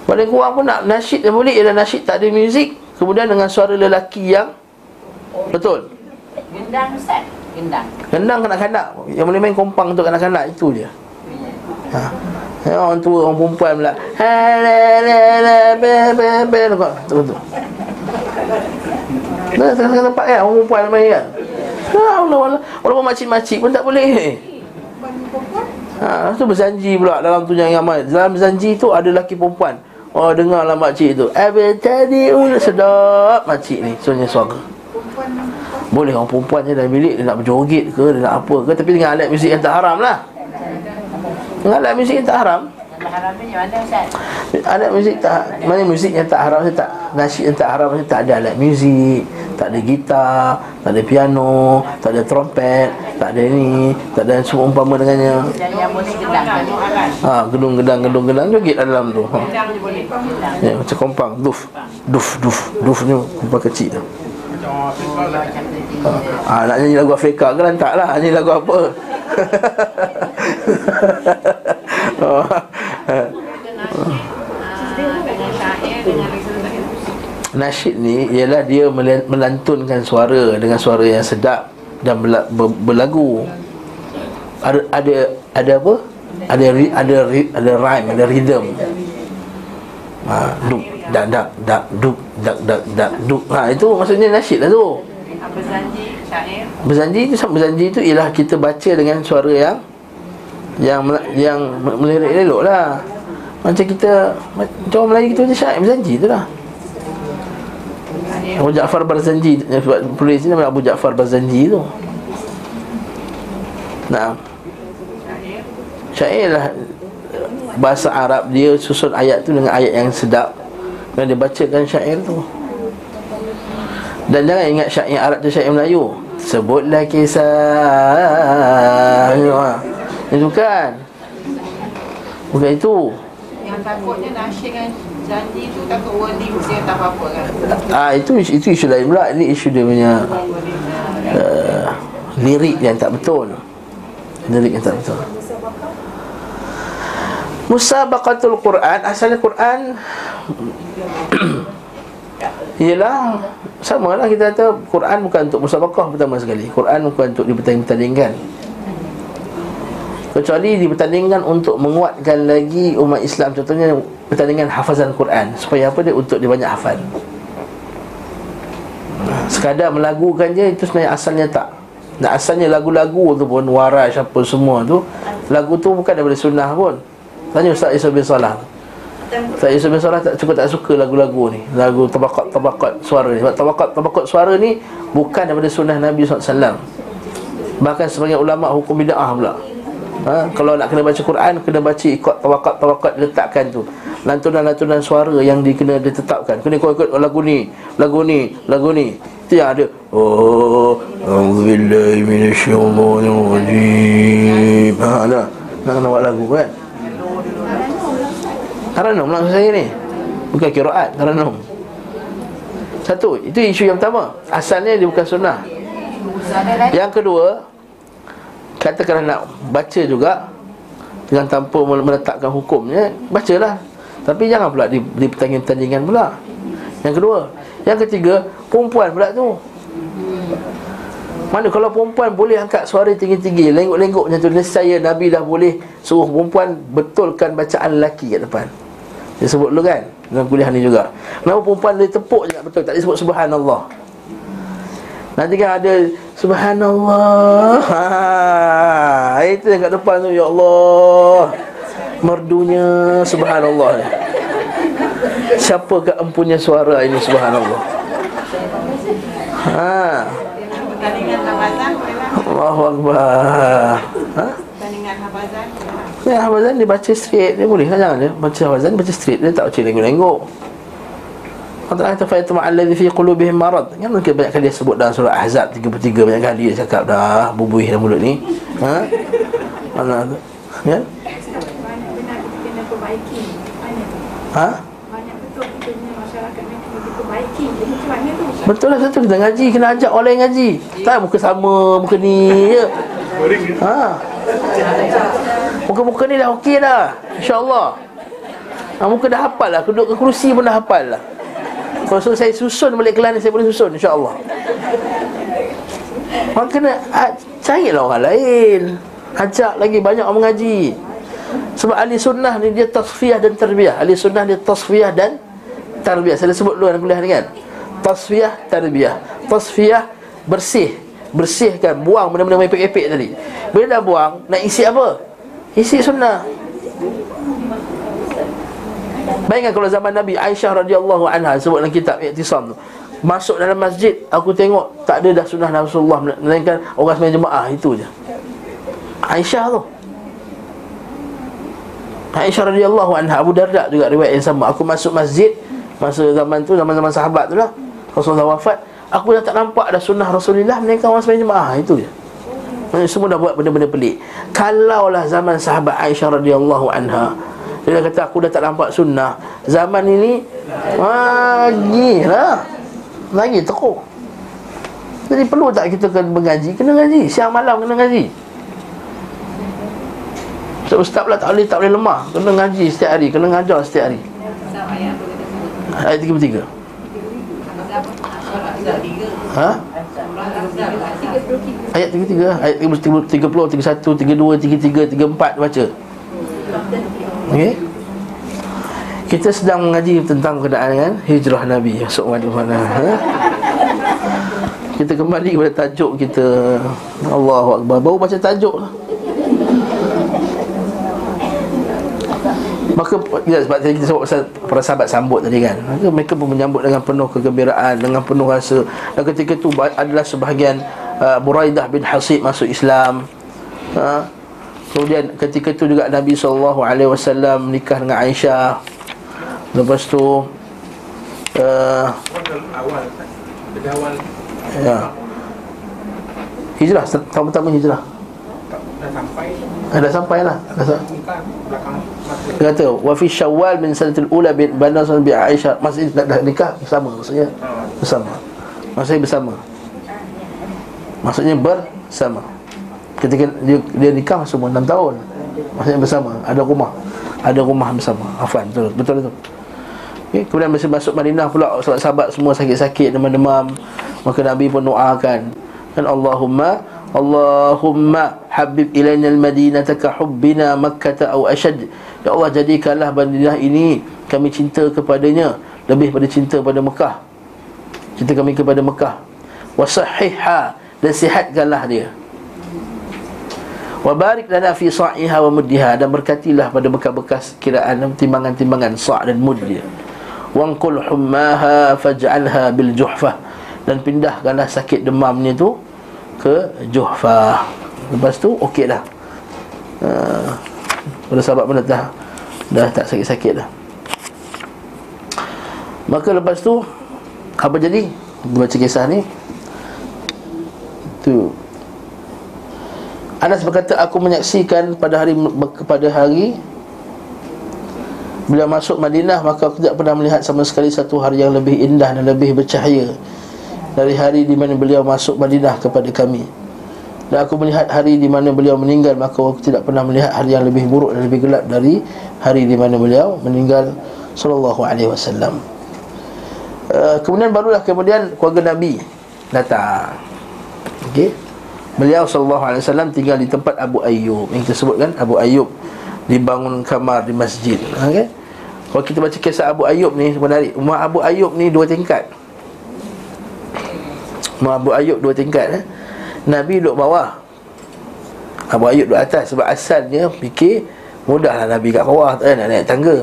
Speaker 1: Paling kurang pun nak nasyid dia boleh Ialah nasyid tak ada muzik Kemudian dengan suara lelaki yang Betul.
Speaker 2: Gendang Ustaz. Gendang.
Speaker 1: Gendang kanak-kanak. Yang boleh main kompang untuk kanak-kanak Itu je. Ha. Ya, orang tua, orang perempuan pula. Betul-betul Nah, tengah-tengah tempat kan Orang perempuan main kan Ha, Allah, Allah. Walaupun makcik-makcik pun tak boleh. Ha, tu berjanji pula dalam tu yang ramai Dalam berjanji tu ada lelaki perempuan Oh dengarlah makcik tu. Abel tadi ul sedap. Makcik ni Soalnya suara. Boleh orang perempuan je dalam bilik Dia nak berjoget ke Dia nak apa ke Tapi dengan alat muzik yang tak haram lah. Dengan alat muzik yang tak haram
Speaker 2: Mana Ustaz?
Speaker 1: Alat muzik tak Mana muzik yang tak haram saya tak Nasyid yang tak haram saya tak ada alat muzik Tak ada gitar Tak ada piano Tak ada trompet Tak ada ni Tak ada semua umpama dengannya
Speaker 2: Yang yang boleh gendang kan?
Speaker 1: Ha, gedung gedang gedung gedang joget dalam tu. Ha. Ya, macam kompang, duf. Duf, duf, duf ni kompang kecil tu.
Speaker 2: Tinggi
Speaker 1: Ha, nak nyanyi lagu Afrika ke lantak lah Nyanyi lagu apa oh. Nasyid ni Ialah dia mel- melantunkan suara Dengan suara yang sedap Dan berlagu ada, ada ada apa? Ada ri, ada ri, ada rhyme, ada rhythm. Ha, duk dak dak dak duk dak dak dak duk. Ha itu maksudnya nasyid lah tu.
Speaker 2: Berjanji syair
Speaker 1: Berjanji itu berjanji itu ialah kita baca dengan suara yang yang yang melirik elok lah. Macam kita macam orang Melayu kita baca syair berjanji tu lah. Abu Ja'far Barzanji Penulis ni Abu Ja'far Barzanji tu. Nah. Syair lah Bahasa Arab dia susun ayat tu dengan ayat yang sedap. Dan dia bacakan syair tu. Dan jangan ingat syair Arab tu syair Melayu. Sebutlah kisah ha. Itu kan Bukan itu
Speaker 2: Yang takutnya nasyid kan Janji tu takut wali Dia tak apa-apa kan
Speaker 1: Ah itu itu isu lain pula. Ini isu dia punya uh, lirik yang tak betul. Lirik yang tak betul. Musabaqatul Quran asalnya Quran ialah sama lah kita kata Quran bukan untuk musabaqah pertama sekali. Quran bukan untuk dipertandingkan. Kecuali dipertandingkan untuk menguatkan lagi umat Islam. Contohnya pertandingan hafazan Quran. Supaya apa dia? Untuk dia banyak hafal. Sekadar melagukan je Itu sebenarnya asalnya tak. Dan asalnya lagu-lagu tu pun Waras apa semua tu Lagu tu bukan daripada sunnah pun. Tanya Ustaz Isa bin Salah. Ustaz Isa bin Salah tak, cukup tak suka lagu-lagu ni. Lagu tabakat-tabakat suara ni. Sebab tabakat-tabakat suara ni Bukan daripada sunnah Nabi SAW Bahkan sebagai ulama hukum bid'ah pula ha? Kalau nak kena baca Quran Kena baca ikut tawakat-tawakat diletakkan tu. Lantunan-lantunan suara yang dikena ditetapkan. Kena ikut-ikut lagu ni Lagu ni, lagu ni. Itu yang ada Oh, Alhamdulillah Minasyaitanirrajim Ha, dah Nak kena buat lagu kan? Taranum maksud saya ni? Bukan kiraat, taranum. Satu, itu isu yang pertama. Asalnya dia bukan sunnah. Yang kedua Katakanlah nak baca juga Dengan tanpa meletakkan hukumnya Bacalah. Tapi jangan pula di, di pertandingan-pertandingan pula. Yang kedua Yang ketiga Perempuan pula tu. Mana kalau perempuan boleh angkat suara tinggi-tinggi Lengguk-lengguk macam tu Nescaya Nabi dah boleh Suruh perempuan betulkan bacaan lelaki kat depan. Dia sebut dulu kan Dalam kuliah ni juga. Kenapa perempuan boleh tepuk je betul Tak disebut subhanallah Nanti kan ada Subhanallah. Ha, Itu yang kat depan tu Ya Allah. Merdunya Subhanallah. Ni Siapakah empunya suara ini Subhanallah? Ha.
Speaker 2: Lah
Speaker 1: Allahu Akbar. Ha? Ya, hafazan dia baca straight. Dia boleh lah jangan dia Baca hafazan baca straight. Dia tak baca lengguk-lengguk Allah kata fa'atum alladhi fi qulubihim marad. Kan mungkin banyak kali dia sebut dalam surah Ahzab 33 banyak kali dia cakap dah bubuih dalam mulut ni. Ha? Allah tu. Ya? Ha?
Speaker 4: betul mana
Speaker 1: lah satu kita ngaji kena ajak orang lain ngaji. Tak muka sama muka ni je. Ha. Muka-muka ni dah okey dah. Insya-Allah. Ha, muka dah hafal lah Duduk ke kerusi pun dah hafal lah Kalau saya susun balik kelas ni Saya boleh susun insyaAllah. Maka kena ah, Carilah orang lain. Ajak lagi banyak orang mengaji. Sebab ahli sunnah ni dia tasfiyah dan tarbiyah. Ahli sunnah dia tasfiyah dan tarbiyah. Saya dah sebut dulu dalam kuliah ni kan? Tasfiyah, tarbiyah. Tasfiyah, bersih. Bersihkan, buang benda-benda yang epek-epek tadi. Bila dah buang, nak isi apa? Isi sunnah Bayangkan kalau zaman Nabi Aisyah radhiyallahu anha sebut dalam kitab Iktisam tu. Masuk dalam masjid, aku tengok tak ada dah sunnah Rasulullah melainkan orang sembahyang jemaah itu je. Aisyah tu. Aisyah radhiyallahu anha Abu Darda juga riwayat yang sama. Aku masuk masjid masa zaman tu zaman-zaman sahabat tu lah. Rasulullah wafat, aku dah tak nampak dah sunnah Rasulullah melainkan orang sembahyang jemaah itu je. Semua dah buat benda-benda pelik. Kalaulah zaman sahabat Aisyah radhiyallahu anha dia kata aku dah tak nampak sunnah Zaman ini Lagi lah Lagi teruk Jadi perlu tak kita kena mengaji Kena ngaji Siang malam kena ngaji Ustaz Ustaz pula tak boleh Tak boleh lemah Kena ngaji setiap hari Kena ngajar setiap hari
Speaker 2: ayat apa kata sebut.
Speaker 1: Ayat 33
Speaker 2: Apa? Solat tiga. Tiga.
Speaker 1: Ha? Ayat 33 Ayat 30, 30 31, 32, 33, 34 Baca Okey. Kita sedang mengaji tentang keadaan kan? Hijrah Nabi masuk mana-mana ha? Kita kembali kepada tajuk kita. Allahu Akbar. Baru baca tajuk lah. Maka ya, sebab tadi kita sebut pasal para sahabat sambut tadi kan? Maka mereka pun menyambut dengan penuh kegembiraan Dengan penuh rasa. Dan ketika itu adalah sebahagian uh, Buraidah bin Hasib masuk Islam ha? Kemudian ketika itu juga Nabi SAW menikah dengan Aisyah. Lepas tu uh, ya. Hijrah, tahun pertama hijrah.
Speaker 5: Dah sampai
Speaker 1: eh, Dah sampai lah kata Wa fi syawal min sanatil ula bin Bana sana bi Aisyah. Masih dah, dah nikah bersama Maksudnya. Bersama. Maksudnya bersama. Maksudnya bersama Ketika dia, dia nikah umur 6 tahun. Maksudnya bersama. Ada rumah. Ada rumah bersama. Afan betul. Betul itu okay. Kemudian masa masuk Madinah pula. Sahabat-sahabat semua sakit-sakit Demam-demam. Maka Nabi pun doakan. Dan Allahumma Allahumma habib ilaina al-madinah ka hubbina makkah au ashad. Ya Allah jadikanlah Madinah ini kami cinta kepadanya lebih pada cinta pada Mekah. Cinta kami kepada Mekah. Wasahihha dan sihatkanlah dia wa barik lana fi sa'iha wa muddiha. Dan berkatilah pada bekas-bekas kiraan timbangan-timbangan sa' dan mud dia. Wangkul hummaha faj'alha bil juhfah dan pindahkanlah sakit demamnya tu ke Juhfa. Lepas tu okey dah. Uh, Pada sahabat pun dah Dah tak sakit-sakit dah. Maka lepas tu Apa jadi? Baca kisah ni. Tu Anas berkata aku menyaksikan pada hari pada hari bila masuk Madinah maka aku tidak pernah melihat sama sekali satu hari yang lebih indah dan lebih bercahaya dari hari di mana beliau masuk Madinah kepada kami dan aku melihat hari di mana beliau meninggal maka aku tidak pernah melihat hari yang lebih buruk dan lebih gelap dari hari di mana beliau meninggal sallallahu alaihi wasallam Uh, kemudian barulah kemudian keluarga Nabi datang. Okey. Beliau sallallahu alaihi wasallam tinggal di tempat Abu Ayyub. Yang kita sebutkan Abu Ayyub dibangun kamar di masjid. Okey. Kalau kita baca kisah Abu Ayyub ni menarik. Rumah Abu Ayyub ni dua tingkat. Rumah Abu Ayyub dua tingkat eh. Nabi duduk bawah. Abu Ayyub duduk atas sebab asalnya fikir mudahlah Nabi kat bawah tak nak naik tangga.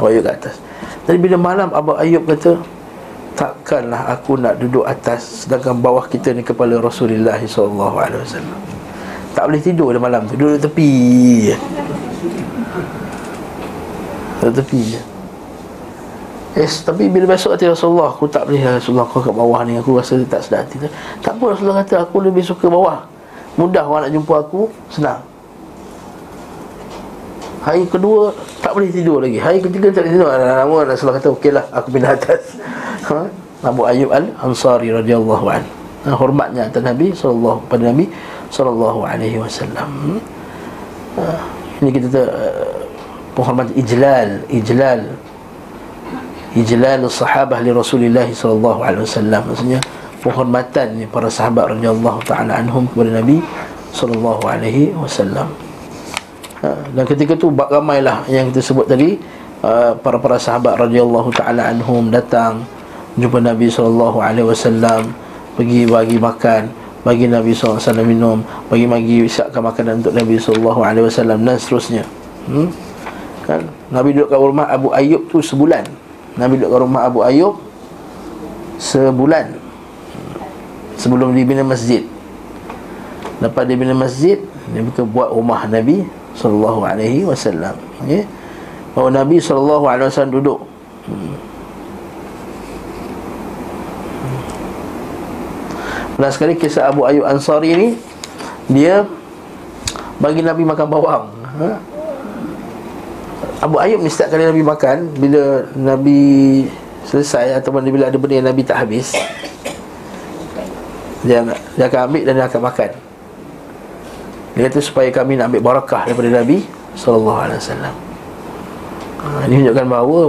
Speaker 1: Abu Ayyub kat atas. Jadi bila malam Abu Ayyub kata Takkanlah aku nak duduk atas Sedangkan bawah kita ni kepala Rasulullah SAW Tak boleh tidur dah malam tu Duduk tepi je. Duduk tepi je. Yes, tapi bila besok hati Rasulullah Aku tak boleh ya Rasulullah kau kat bawah ni. Aku rasa tak sedar hati Tak apa Rasulullah kata Aku lebih suka bawah. Mudah orang nak jumpa aku Senang Hari kedua tak boleh tidur lagi. Hari ketiga tak boleh tidur. Lama Rasulullah kata okeylah aku pindah atas. Ha? Abu Ayyub Al-Ansari radhiyallahu. Ha, hormatnya atas Nabi sallallahu pada Nabi sallallahu alaihi wasallam. Ha, ini kita uh, penghormatan ijlal, ijlal. ijlalus sahabah li Rasulillah sallallahu alaihi wasallam maksudnya penghormatan para sahabat radhiyallahu taala anhum kepada Nabi sallallahu alaihi wasallam ha, dan ketika tu ramailah yang kita sebut tadi uh, para-para sahabat radhiyallahu taala anhum datang jumpa Nabi sallallahu alaihi wasallam pergi bagi makan bagi Nabi SAW minum bagi-bagi siapkan makanan untuk Nabi SAW dan seterusnya. Hmm? kan? Nabi duduk kat rumah Abu Ayyub tu sebulan. Nabi duduk kat rumah Abu Ayyub sebulan. Sebelum dibina masjid. Lepas dibina masjid dia betul buat rumah Nabi sallallahu alaihi wasallam. Okey. Bahawa Nabi sallallahu alaihi wasallam duduk. Hmm. Dan sekali kisah Abu Ayyub Ansari ni Dia Bagi Nabi makan bawang. Ha? Abu Ayyub ni setiap kali Nabi makan Bila Nabi selesai Ataupun bila ada benda yang Nabi tak habis Dia, dia akan ambil dan dia akan makan Dia kata supaya kami nak ambil barakah daripada Nabi Sallallahu Alaihi Wasallam. Ha, Ini menunjukkan bahawa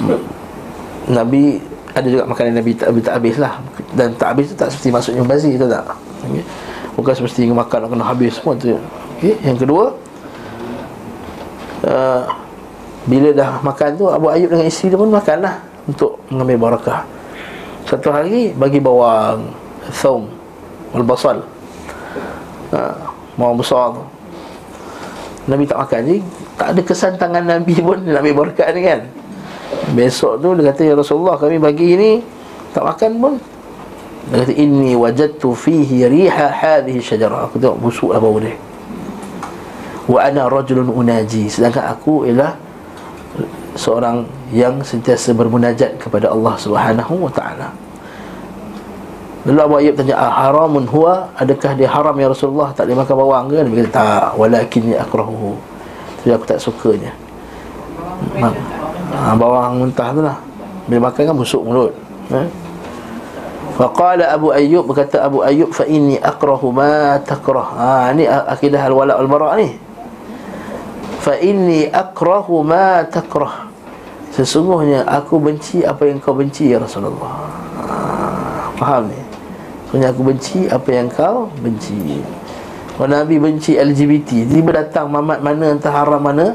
Speaker 1: Nabi ada juga makanan Nabi tak, tak habis lah. Dan tak habis tu tak seperti maksudnya bazir tu tak? Okay. Bukan seperti makan kena habis semua tu. Okay. Yang kedua uh, Bila dah makan tu Abu Ayub dengan isteri dia pun makan lah Untuk mengambil barakah. Satu hari bagi bawang Thawm Wal-basal uh, Bawang besar tu. Nabi tak makan je Tak ada kesan tangan Nabi pun Nak ambil barakah ni kan. Besok tu dia kata Ya Rasulullah kami bagi ini Tak makan pun. Dia kata Inni wajadtu fihi riha hadhihi syajara Aku tengok busuk lah bau dia. Wa ana rajulun unaji. Sedangkan aku ialah Seorang yang sentiasa bermunajat kepada Allah subhanahu wa ta'ala Lalu Abu Ayyub tanya ah, Haramun huwa Adakah dia haram ya Rasulullah Tak boleh makan bawang ke Dia kata tak Walakinni akrahuhu Tapi aku tak sukanya
Speaker 2: Bawang
Speaker 1: ha, bawang mentah tu lah bila makan kan busuk mulut ha? Faqala Abu Ayyub berkata Abu Ayyub fa inni akrahu ma takrah. Ha ni akidah al-wala wal bara ni. Fa inni akrahu ma takrah. Sesungguhnya aku benci apa yang kau benci ya Rasulullah. Ha, faham ni? Sesungguhnya aku benci apa yang kau benci. Kalau Nabi benci LGBT, tiba datang mamat mana entah haram mana,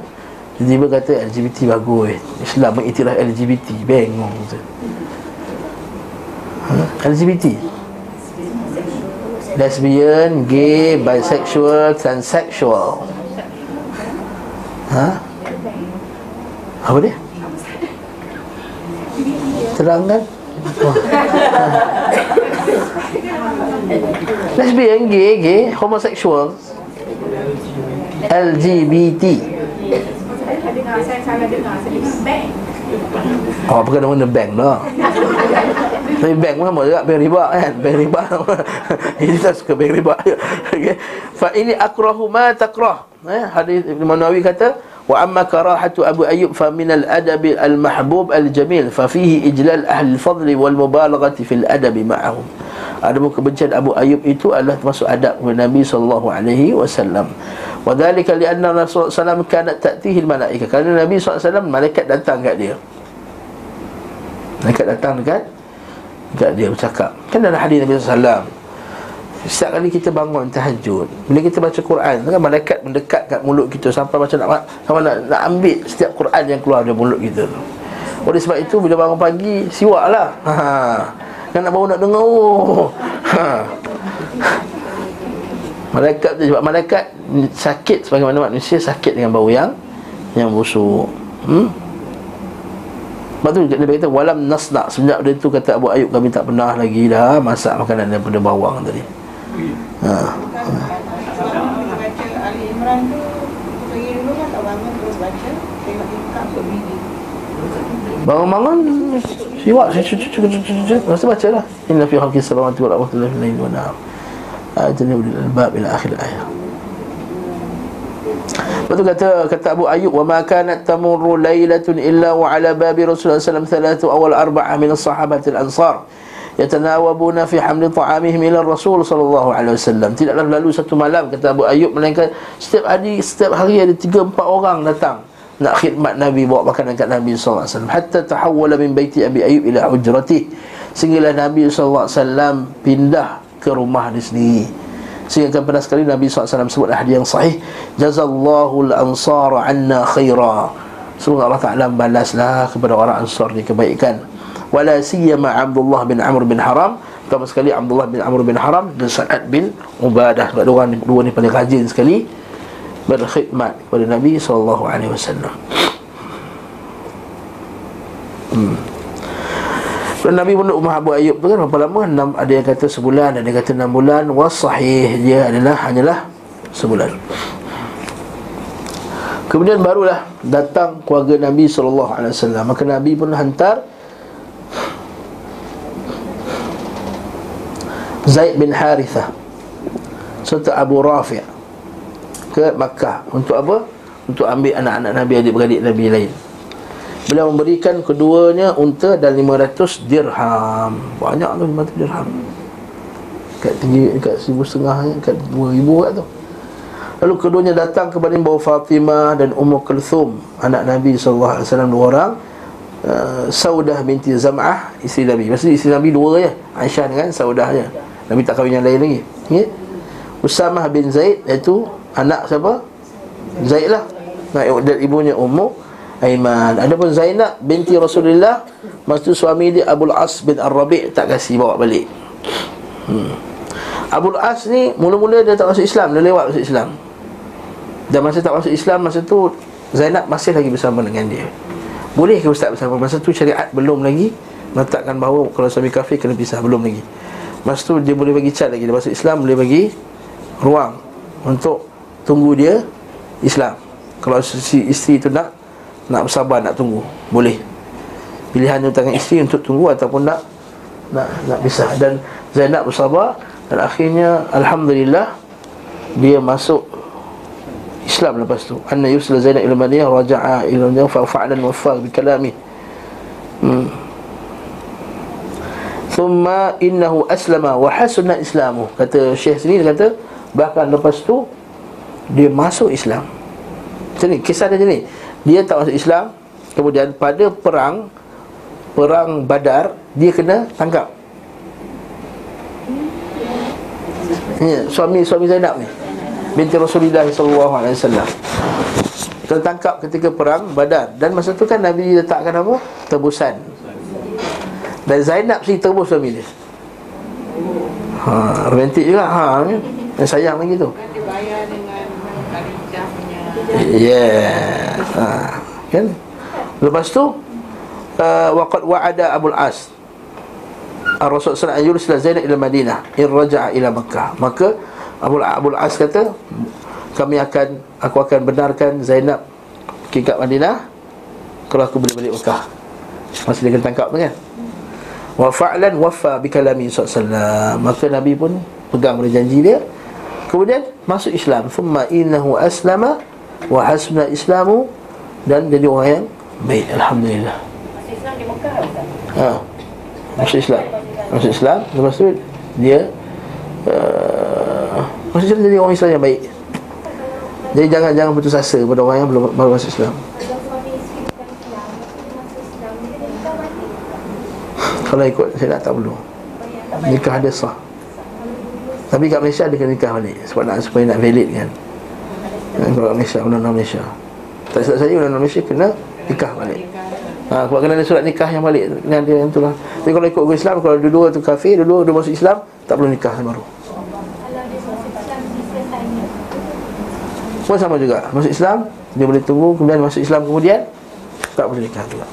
Speaker 1: Tiba-tiba kata LGBT bagus Islam mengiktiraf LGBT Bengong tu ha? LGBT Lesbian, gay, bisexual, transsexual Ha? Apa dia? Terangkan. Lesbian, gay, gay, homosexual LGBT. Oh, bukan nama bank lah. Tapi bank pun sama juga Bank riba kan? Bank riba Ini tak suka bank riba okay. Fa ini akrahu ma takrah. Eh, Hadis Ibn Manawi kata Wa amma karahatu Abu Ayyub Fa minal adabi al-mahbub al-jamil Fa fihi ijlal ahli al-fadli Wal mubalaghati fil adabi ma'ahum ada kebencian Abu Ayyub itu adalah termasuk adab Nabi sallallahu alaihi wasallam. Wa dzalika li anna Rasulullah sallallahu kanat ta'tihi al-malaikah. Kerana Nabi wasallam malaikat datang kat dia. Malaikat datang dekat dekat dia bercakap. Kan dalam hadis Nabi sallallahu alaihi wasallam Setiap kali kita bangun tahajud Bila kita baca Quran kan Malaikat mendekat kat mulut kita Sampai macam nak, sampai nak, nak ambil Setiap Quran yang keluar dari mulut kita tu Oleh sebab itu Bila bangun pagi Siwak lah ha. Kan nak baru nak dengar oh. ha. Malaikat tu sebab malaikat sakit sebagaimana manusia sakit dengan bau yang yang busuk. Hmm? Lepas tu dia kata walam nasna semenjak dia tu kata Abu Ayub kami tak pernah lagi dah masak makanan daripada bawang tadi. Bangun-bangun siwak tu baca lah Inna fi khalqis samawati wal ardi wa laili wa nahar. Ayatul ulil albab ila akhir ayat. Lepas tu kata kata Abu Ayyub wa ma kanat tamurru lailatun illa wa ala babi Rasulullah sallallahu alaihi wasallam thalathu awal arba'ah min as-sahabati al-ansar yatanawabuna fi hamli ta'amihim ila Rasul sallallahu alaihi wasallam. Tidaklah lalu satu malam kata Abu Ayyub melainkan setiap hari setiap hari ada tiga empat orang datang nak khidmat Nabi bawa makanan kat Nabi SAW hatta tahawwala min baiti Abi Ayyub ila hujratih. Sehinggalah Nabi SAW pindah ke rumah dia sendiri. Sehingga kan pernah sekali Nabi SAW sebut hadis yang sahih jazallahu al-ansar anna khaira semoga Allah Ta'ala balaslah kepada orang ansar ni kebaikan wala siyama Abdullah bin Amr bin Haram Pertama sekali Abdullah bin Amr bin Haram dan Sa'ad bin Ubadah Dua, dua, ni, dua ni paling rajin sekali berkhidmat kepada Nabi wasallam. Hmm. Dan Nabi pun Umar Abu Ayyub tu kan berapa lama? Enam, ada yang kata sebulan, ada yang kata enam bulan. Was sahih dia adalah hanyalah sebulan. Kemudian barulah datang keluarga Nabi wasallam. Maka Nabi pun hantar Zaid bin Harithah serta Abu Rafi' ke Makkah. Untuk apa? Untuk ambil anak-anak Nabi adik-beradik Nabi lain. Beliau memberikan keduanya unta dan 500 dirham. Banyak tu 500 dirham. Kat tinggi, kat seribu setengah Kat dua ribu kat tu. Lalu keduanya datang kepada bawa Fatimah dan Ummu Kulthum Anak Nabi SAW dua orang. Uh, Saudah binti Zam'ah Isteri Nabi. Maksudnya isteri Nabi dua je. Aisyah dengan Saudah je Nabi tak kahwin yang lain lagi. Ya? Usamah bin Zaid Iaitu anak siapa? Zaid lah. Dan ibunya Ummu Aiman. Adapun Zainab binti Rasulullah Masa suami dia Abul As bin Ar-Rabi' Tak kasih bawa balik. Hmm. Abul As ni Mula-mula dia tak masuk Islam Dia lewat masuk Islam. Dan masa tak masuk Islam Masa tu Zainab masih lagi bersama dengan dia. Boleh ke Ustaz bersama? Masa tu syariat belum lagi Meletakkan bahawa Kalau suami kafir kena pisah Belum lagi Masa tu dia boleh bagi cat lagi. Dia masuk Islam boleh bagi Ruang Untuk tunggu dia Islam. Kalau si isteri tu nak Nak bersabar nak tunggu Boleh. Pilihannya tangan isteri untuk tunggu Ataupun nak Nak nak pisah. Dan Zainab bersabar Dan akhirnya Alhamdulillah Dia masuk Islam lepas tu. Anna yusla Zainab ila Madinah Raja'a ila Madinah Fa'fa'lan wafaq bikalami Hmm Thumma innahu aslama wa hasuna islamu. Kata Syekh sini dia kata Bahkan lepas tu dia masuk Islam. Macam ni, kisah dia macam ni. Dia tak masuk Islam Kemudian pada perang Perang badar Dia kena tangkap ya, Suami suami Zainab ni. Binti Rasulullah SAW Kena tangkap ketika perang badar. Dan masa tu kan Nabi letakkan apa? Tebusan Dan Zainab sih tebus suami dia Ha, romantik juga ha, Yang sayang lagi tu
Speaker 2: Kan
Speaker 1: Yeah. Ha, kan? Lepas tu uh, waqad wa'ada Abu Al-As Ar-Rasul sallallahu alaihi wasallam Zainab ila Madinah in raja'a ila Makkah. Maka Abu Al-As kata kami akan aku akan benarkan Zainab pergi kat Madinah kalau aku boleh balik Makkah. Masa dia kena tangkap tu kan. Wa fa'lan wafa bi kalami sallallahu Maka Nabi pun pegang pada janji dia. Kemudian masuk Islam. Thumma innahu aslama wa hasuna islamu dan jadi orang yang baik alhamdulillah.
Speaker 4: Masih Islam di Mekah?
Speaker 1: Ha. Masuk Islam. Masuk Islam lepas tu dia uh, masuk Islam jadi orang Islam yang baik. Jadi jangan jangan putus asa pada orang yang belum baru masuk Islam.
Speaker 6: Kalau suami isteri bukan Islam, tapi masuk Islam, dia kena nikah mati.
Speaker 1: Kalau ikut saya tak perlu. Nikah ada sah. Tapi kat Malaysia dia kena nikah balik sebab nak supaya nak valid kan. Kan kalau kat Malaysia undang-undang Malaysia. Tak silap saya undang-undang Malaysia kena nikah balik. Ha, kalau kena ada surat nikah yang balik Dengan dia yang itulah Tapi kalau ikut hukum Islam Kalau dua-dua tu kafir Dua-dua dia masuk Islam Tak perlu nikah baru
Speaker 6: dia dia.
Speaker 1: Pun sama juga Masuk Islam Dia boleh tunggu Kemudian masuk Islam kemudian Tak boleh nikah juga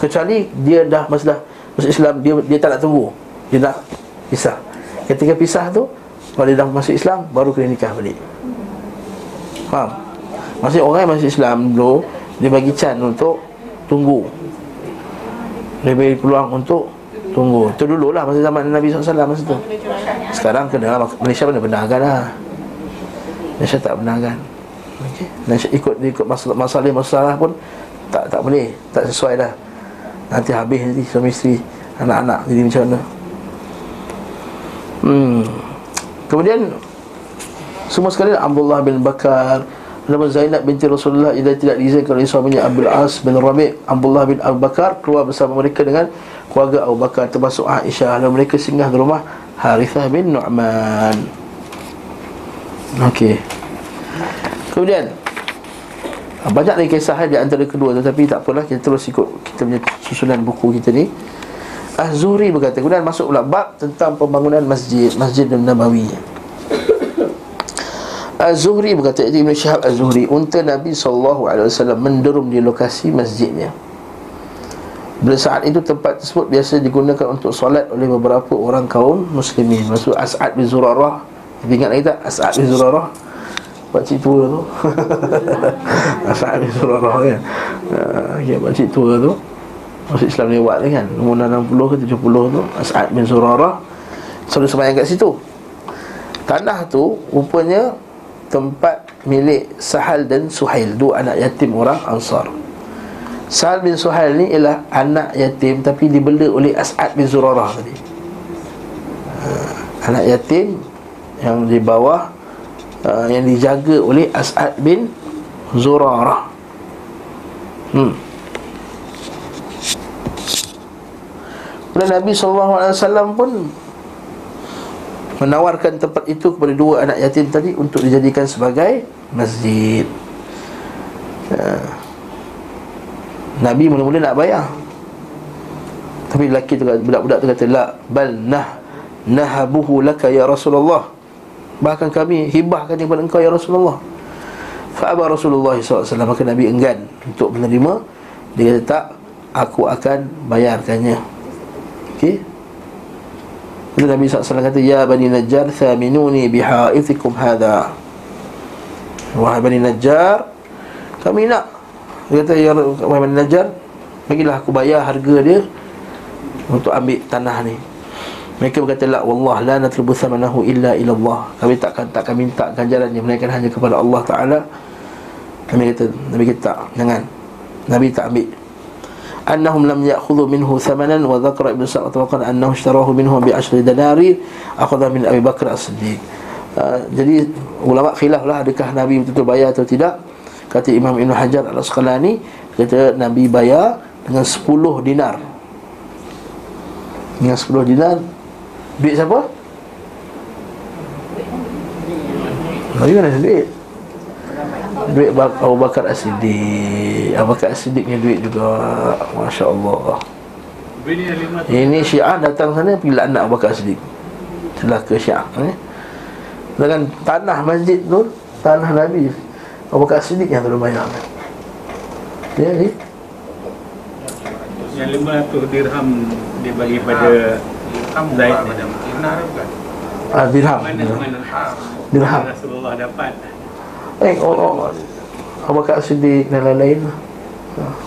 Speaker 1: Kecuali dia dah Masalah Masuk Islam Dia dia tak nak tunggu. Dia nak pisah. Ketika pisah tu Kalau dia dah masuk Islam Baru kena nikah balik. Faham? Maksudnya orang yang masuk Islam dulu Dia bagi can untuk Tunggu. Bagi peluang untuk Tunggu. Itu dulu lah Masa zaman Nabi SAW Masa tu. Sekarang kena lah Malaysia mana benarkan lah. Malaysia tak benarkan. Okay. Malaysia ikut ikut masalah masalah pun tak tak boleh tak sesuai dah nanti habis nanti suami isteri anak-anak. Jadi macam mana? Hmm. Kemudian semua sekali Abdullah bin Bakar Nama Zainab binti Rasulullah Ia tidak diizinkan oleh suaminya Abdul As bin Rabi' Abdullah bin Abu Bakar Keluar bersama mereka dengan Keluarga Abu Bakar Termasuk Aisyah. Lalu mereka singgah di rumah Harithah bin Nu'man. Okey. Kemudian banyak lagi kisah di antara kedua. Tetapi tak apalah Kita terus ikut Kita punya susunan buku kita ni. Az-Zuhri berkata Kemudian masuk pula bab Tentang pembangunan masjid Masjid Nabawi. Az-Zuhri berkata Ibn Syihab Az-Zuhri Unta Nabi SAW Menderum di lokasi masjidnya. Bila saat itu tempat tersebut Biasa digunakan untuk solat Oleh beberapa orang kaum muslimin Maksud As'ad bin Zurarah. Ingat lagi tak? As'ad bin Zurarah Pakcik tua tu. As'ad bin Zurarah kan? Uh, okay, Pakcik tua tu. Masuk Islam lewat ni kan? Umur 60 ke 70 tu As'ad bin Zurarah Selalu sembahyang kat situ. Tanah tu Rupanya Tempat milik Sahal dan Suhail Dua anak yatim orang Ansar. Sahal bin Suhail ni ialah Anak yatim Tapi dibela oleh As'ad bin Zurarah tadi. Uh, Anak yatim Yang di bawah uh, Yang dijaga oleh As'ad bin Zurarah. Hmm. Dan Nabi SAW pun Menawarkan tempat itu kepada dua anak yatim tadi Untuk dijadikan sebagai masjid. Ya. Nabi mula-mula nak bayar. Tapi lelaki tu budak-budak tu kata La bal nah nahabuhu laka ya Rasulullah Bahkan kami hibahkan kepada engkau ya Rasulullah. Fa'abah Rasulullah SAW Maka Nabi enggan untuk menerima. Dia kata tak Aku akan bayarkannya. Okey. Lalu Nabi SAW kata Ya Bani Najjar Thaminuni bihaithikum hadha. Wahai Bani Najjar Kami nak. Dia kata Ya Wahai Bani Najjar Bagilah aku bayar harga dia Untuk ambil tanah ni mereka berkata la wallah la natlubu thamanahu illa ila Allah. Kami takkan takkan minta ganjarannya melainkan hanya kepada Allah Taala. Kami kata Nabi kata tak, jangan. Nabi tak ambil annahum lam ya'khudhu minhu thamanan wa dhakara ibn Sa'd wa qala annahu ishtarahu minhu bi ashri danari akhadha min Abi Bakr As-Siddiq. Uh, jadi ulama khilaf lah adakah Nabi betul-betul bayar atau tidak Kata Imam Ibn Hajar Al-Asqalani Kata Nabi bayar dengan 10 dinar Dengan 10 dinar Duit siapa? Nabi mana duit? Duit Abu Bakar As-Siddiq. Abu Bakar As-Siddiq ni duit juga. Masya Allah Ini Syiah datang sana Pergi laknat Abu Bakar As-Siddiq. Celaka Syiah eh? Dengan tanah masjid tu Tanah Nabi. Abu Bakar As-Siddiq yang terlalu banyak. Ya ni.
Speaker 5: Yang 500 dirham Dia bagi pada Zaid.
Speaker 7: Dinar bukan?
Speaker 1: ah, Dirham.
Speaker 5: Mana mana
Speaker 1: Dirham?
Speaker 5: Rasulullah dapat.
Speaker 1: Eh, oh, oh, Abu Bakar Siddiq dan lain-lain.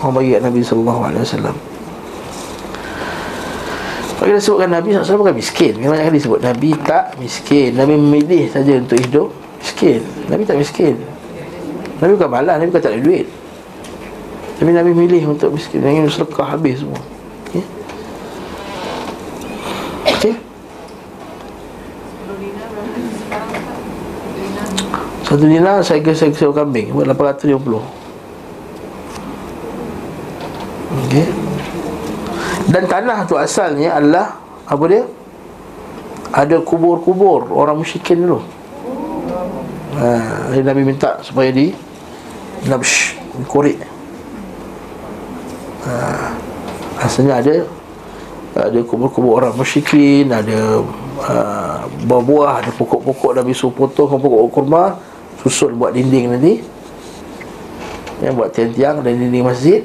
Speaker 1: Orang bagi kat Nabi SAW Kalau kita sebutkan Nabi SAW bukan miskin? Banyak kali sebut Nabi tak miskin. Nabi memilih saja untuk hidup Miskin. Nabi tak miskin. Nabi bukan malas Nabi bukan tak ada duit. Tapi Nabi memilih untuk miskin. Yang ingin sedekah habis semua Okay Satu dinar saya kira saya sewa kambing. Buat 850 Okey. Dan tanah tu asalnya adalah Apa dia? Ada kubur-kubur orang musyrikin dulu. Ha, Nabi minta supaya di Nabsh Korek. Ha, Asalnya ada Ada kubur-kubur orang musyrikin Ada uh, Buah-buah Ada pokok-pokok Nabi suruh potong pokok kurma susun buat dinding nanti. Yang buat tiang-tiang dan dinding masjid.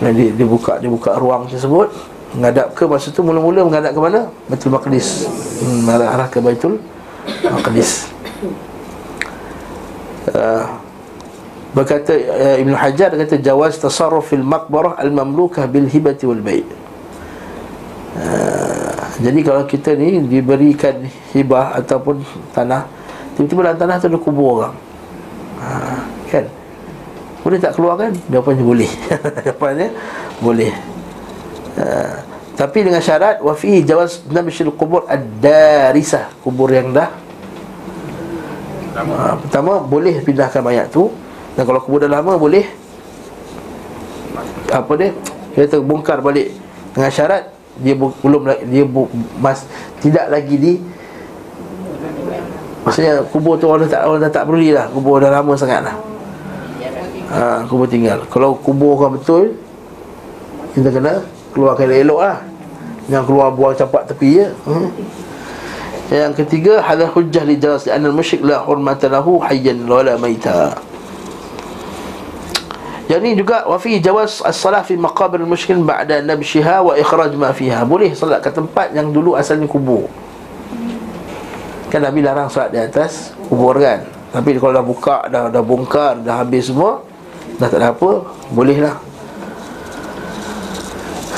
Speaker 1: Dan dia, dia buka dia buka ruang tersebut. Menghadap ke masa tu mula-mula menghadap ke mana? Baitul Maqdis. Hmm, arah ke Baitul Maqdis. Uh, berkata uh, Ibn Hajar kata jawaz tasarruf fil maqbarah al mamlukah bil hibati wal bai' uh, jadi kalau kita ni diberikan hibah ataupun tanah Tiba-tiba dalam tanah tu ada kubur orang. Ha, Kan? Boleh tak keluar kan? Jawapannya boleh. Jawapannya boleh. Ha, Tapi dengan syarat Wafi jawaz nabishil kubur Ad-darisah Kubur yang dah. Ha, Pertama boleh pindahkan mayat tu. Dan kalau kubur dah lama boleh Apa dia? Kita bongkar balik Dengan syarat Dia bu, belum Dia bu, mas, Tidak lagi di Maksudnya kubur tu orang dah tak, orang dah tak peduli lah. Kubur dah lama sangat lah. Ha, Kubur tinggal. Kalau kubur orang betul Kita kena keluarkan elok-elok lah. Jangan keluar buang capak tepi je. Hmm. Yang ketiga Hadha hujjah li jalas Lian al-musyrik la hurmata lahu Hayyan wala maita yang ini juga wafi jawaz as-salah fi maqabir al-musyrikin ba'da nabshiha wa ikhraj ma fiha. Boleh solat ke tempat yang dulu asalnya kubur. Kan Nabi larang solat di atas kubur kan. Tapi kalau dah buka, dah dah bongkar, dah habis semua, dah tak ada apa, bolehlah.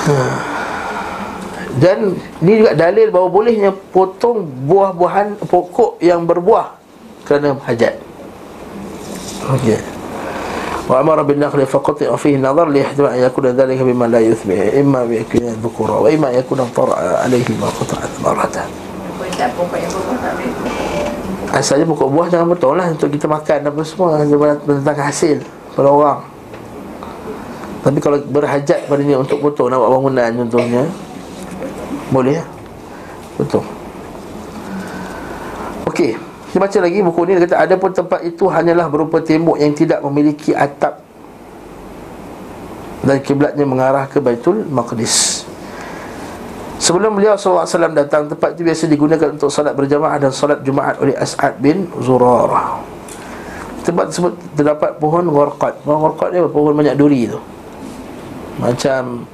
Speaker 1: Dan ni juga dalil bahawa bolehnya potong buah-buahan pokok yang berbuah kerana hajat. Okey. Wa amara bin nakhli faqati fihi nazar li ihtimal an yakuna dhalika bima la yuthbih imma bi yakuna dhukura wa imma yakuna tara alayhi ma
Speaker 2: tak boleh
Speaker 1: Asalnya pokok buah jangan betul lah Untuk kita makan apa semua Dia mendatangkan hasil pada orang. Tapi kalau berhajat padanya untuk potong Nak buat bangunan contohnya Boleh lah. Betul Okey Kita baca lagi buku ni Dia kata ada pun tempat itu hanyalah berupa tembok Yang tidak memiliki atap Dan kiblatnya mengarah ke Baitul Maqdis. Sebelum beliau SAW datang Tempat itu biasa digunakan untuk salat berjamaah Dan salat Jumaat oleh As'ad bin Zurarah. Tempat tersebut terdapat pohon warqat Pohon warqat ni? Pohon banyak duri tu. Macam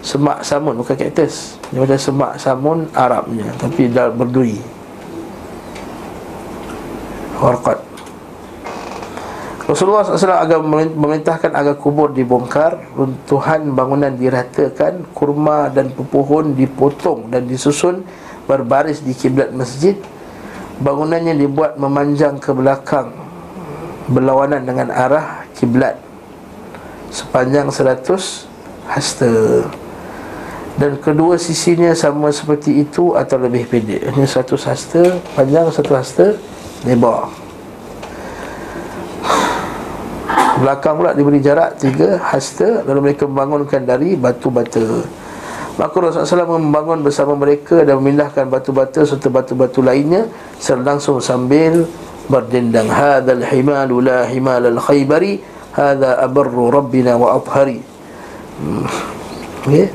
Speaker 1: Semak samun, bukan kaktus. Dia macam semak samun Arabnya Tapi dah berduri Warqat. Rasulullah SAW agar memerintahkan agar kubur dibongkar Runtuhan bangunan diratakan Kurma dan pepohon dipotong dan disusun Berbaris di kiblat masjid. Bangunannya dibuat memanjang ke belakang Berlawanan dengan arah kiblat Sepanjang 100 hasta. Dan kedua sisinya sama seperti itu atau lebih pendek. Ini 100 hasta, panjang 1 hasta, lebar. Belakang pula diberi jarak tiga hasta Lalu mereka membangunkan dari batu bata. Maka Rasulullah SAW membangun bersama mereka Dan memindahkan batu bata serta batu-batu lainnya Serta langsung sambil berdendang. Hadal himalu la himal al-khaybari Hada abarru rabbina wa athari hmm. okay?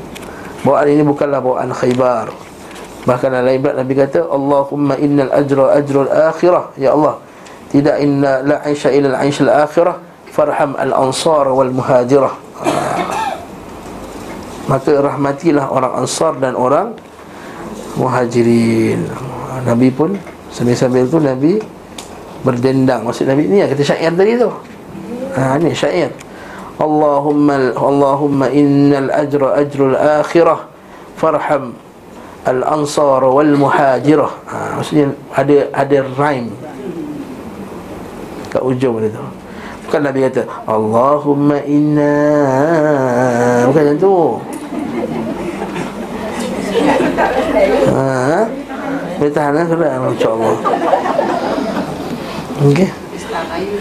Speaker 1: Bawaan ini bukanlah bawaan khaybar Bahkan dalam lain Nabi kata Allahumma innal ajra ajrul akhirah. Ya Allah Tidak inna la aisha ila al-aish al-akhirah farham al-ansar wal muhajirah. Maka rahmatilah orang ansar dan orang muhajirin. Nabi pun sambil-sambil tu Nabi berdendang. Maksud Nabi ni kata syair tadi tu. Ha ni syair. Allahumma Allahumma innal ajra ajrul akhirah farham al-ansar wal muhajirah ha, maksudnya ada ada rhyme. Kat ujung dia tu. Bukan Nabi kata Allahumma inna Bukan macam tu. Haa Boleh tahan lah surat InsyaAllah. Okey.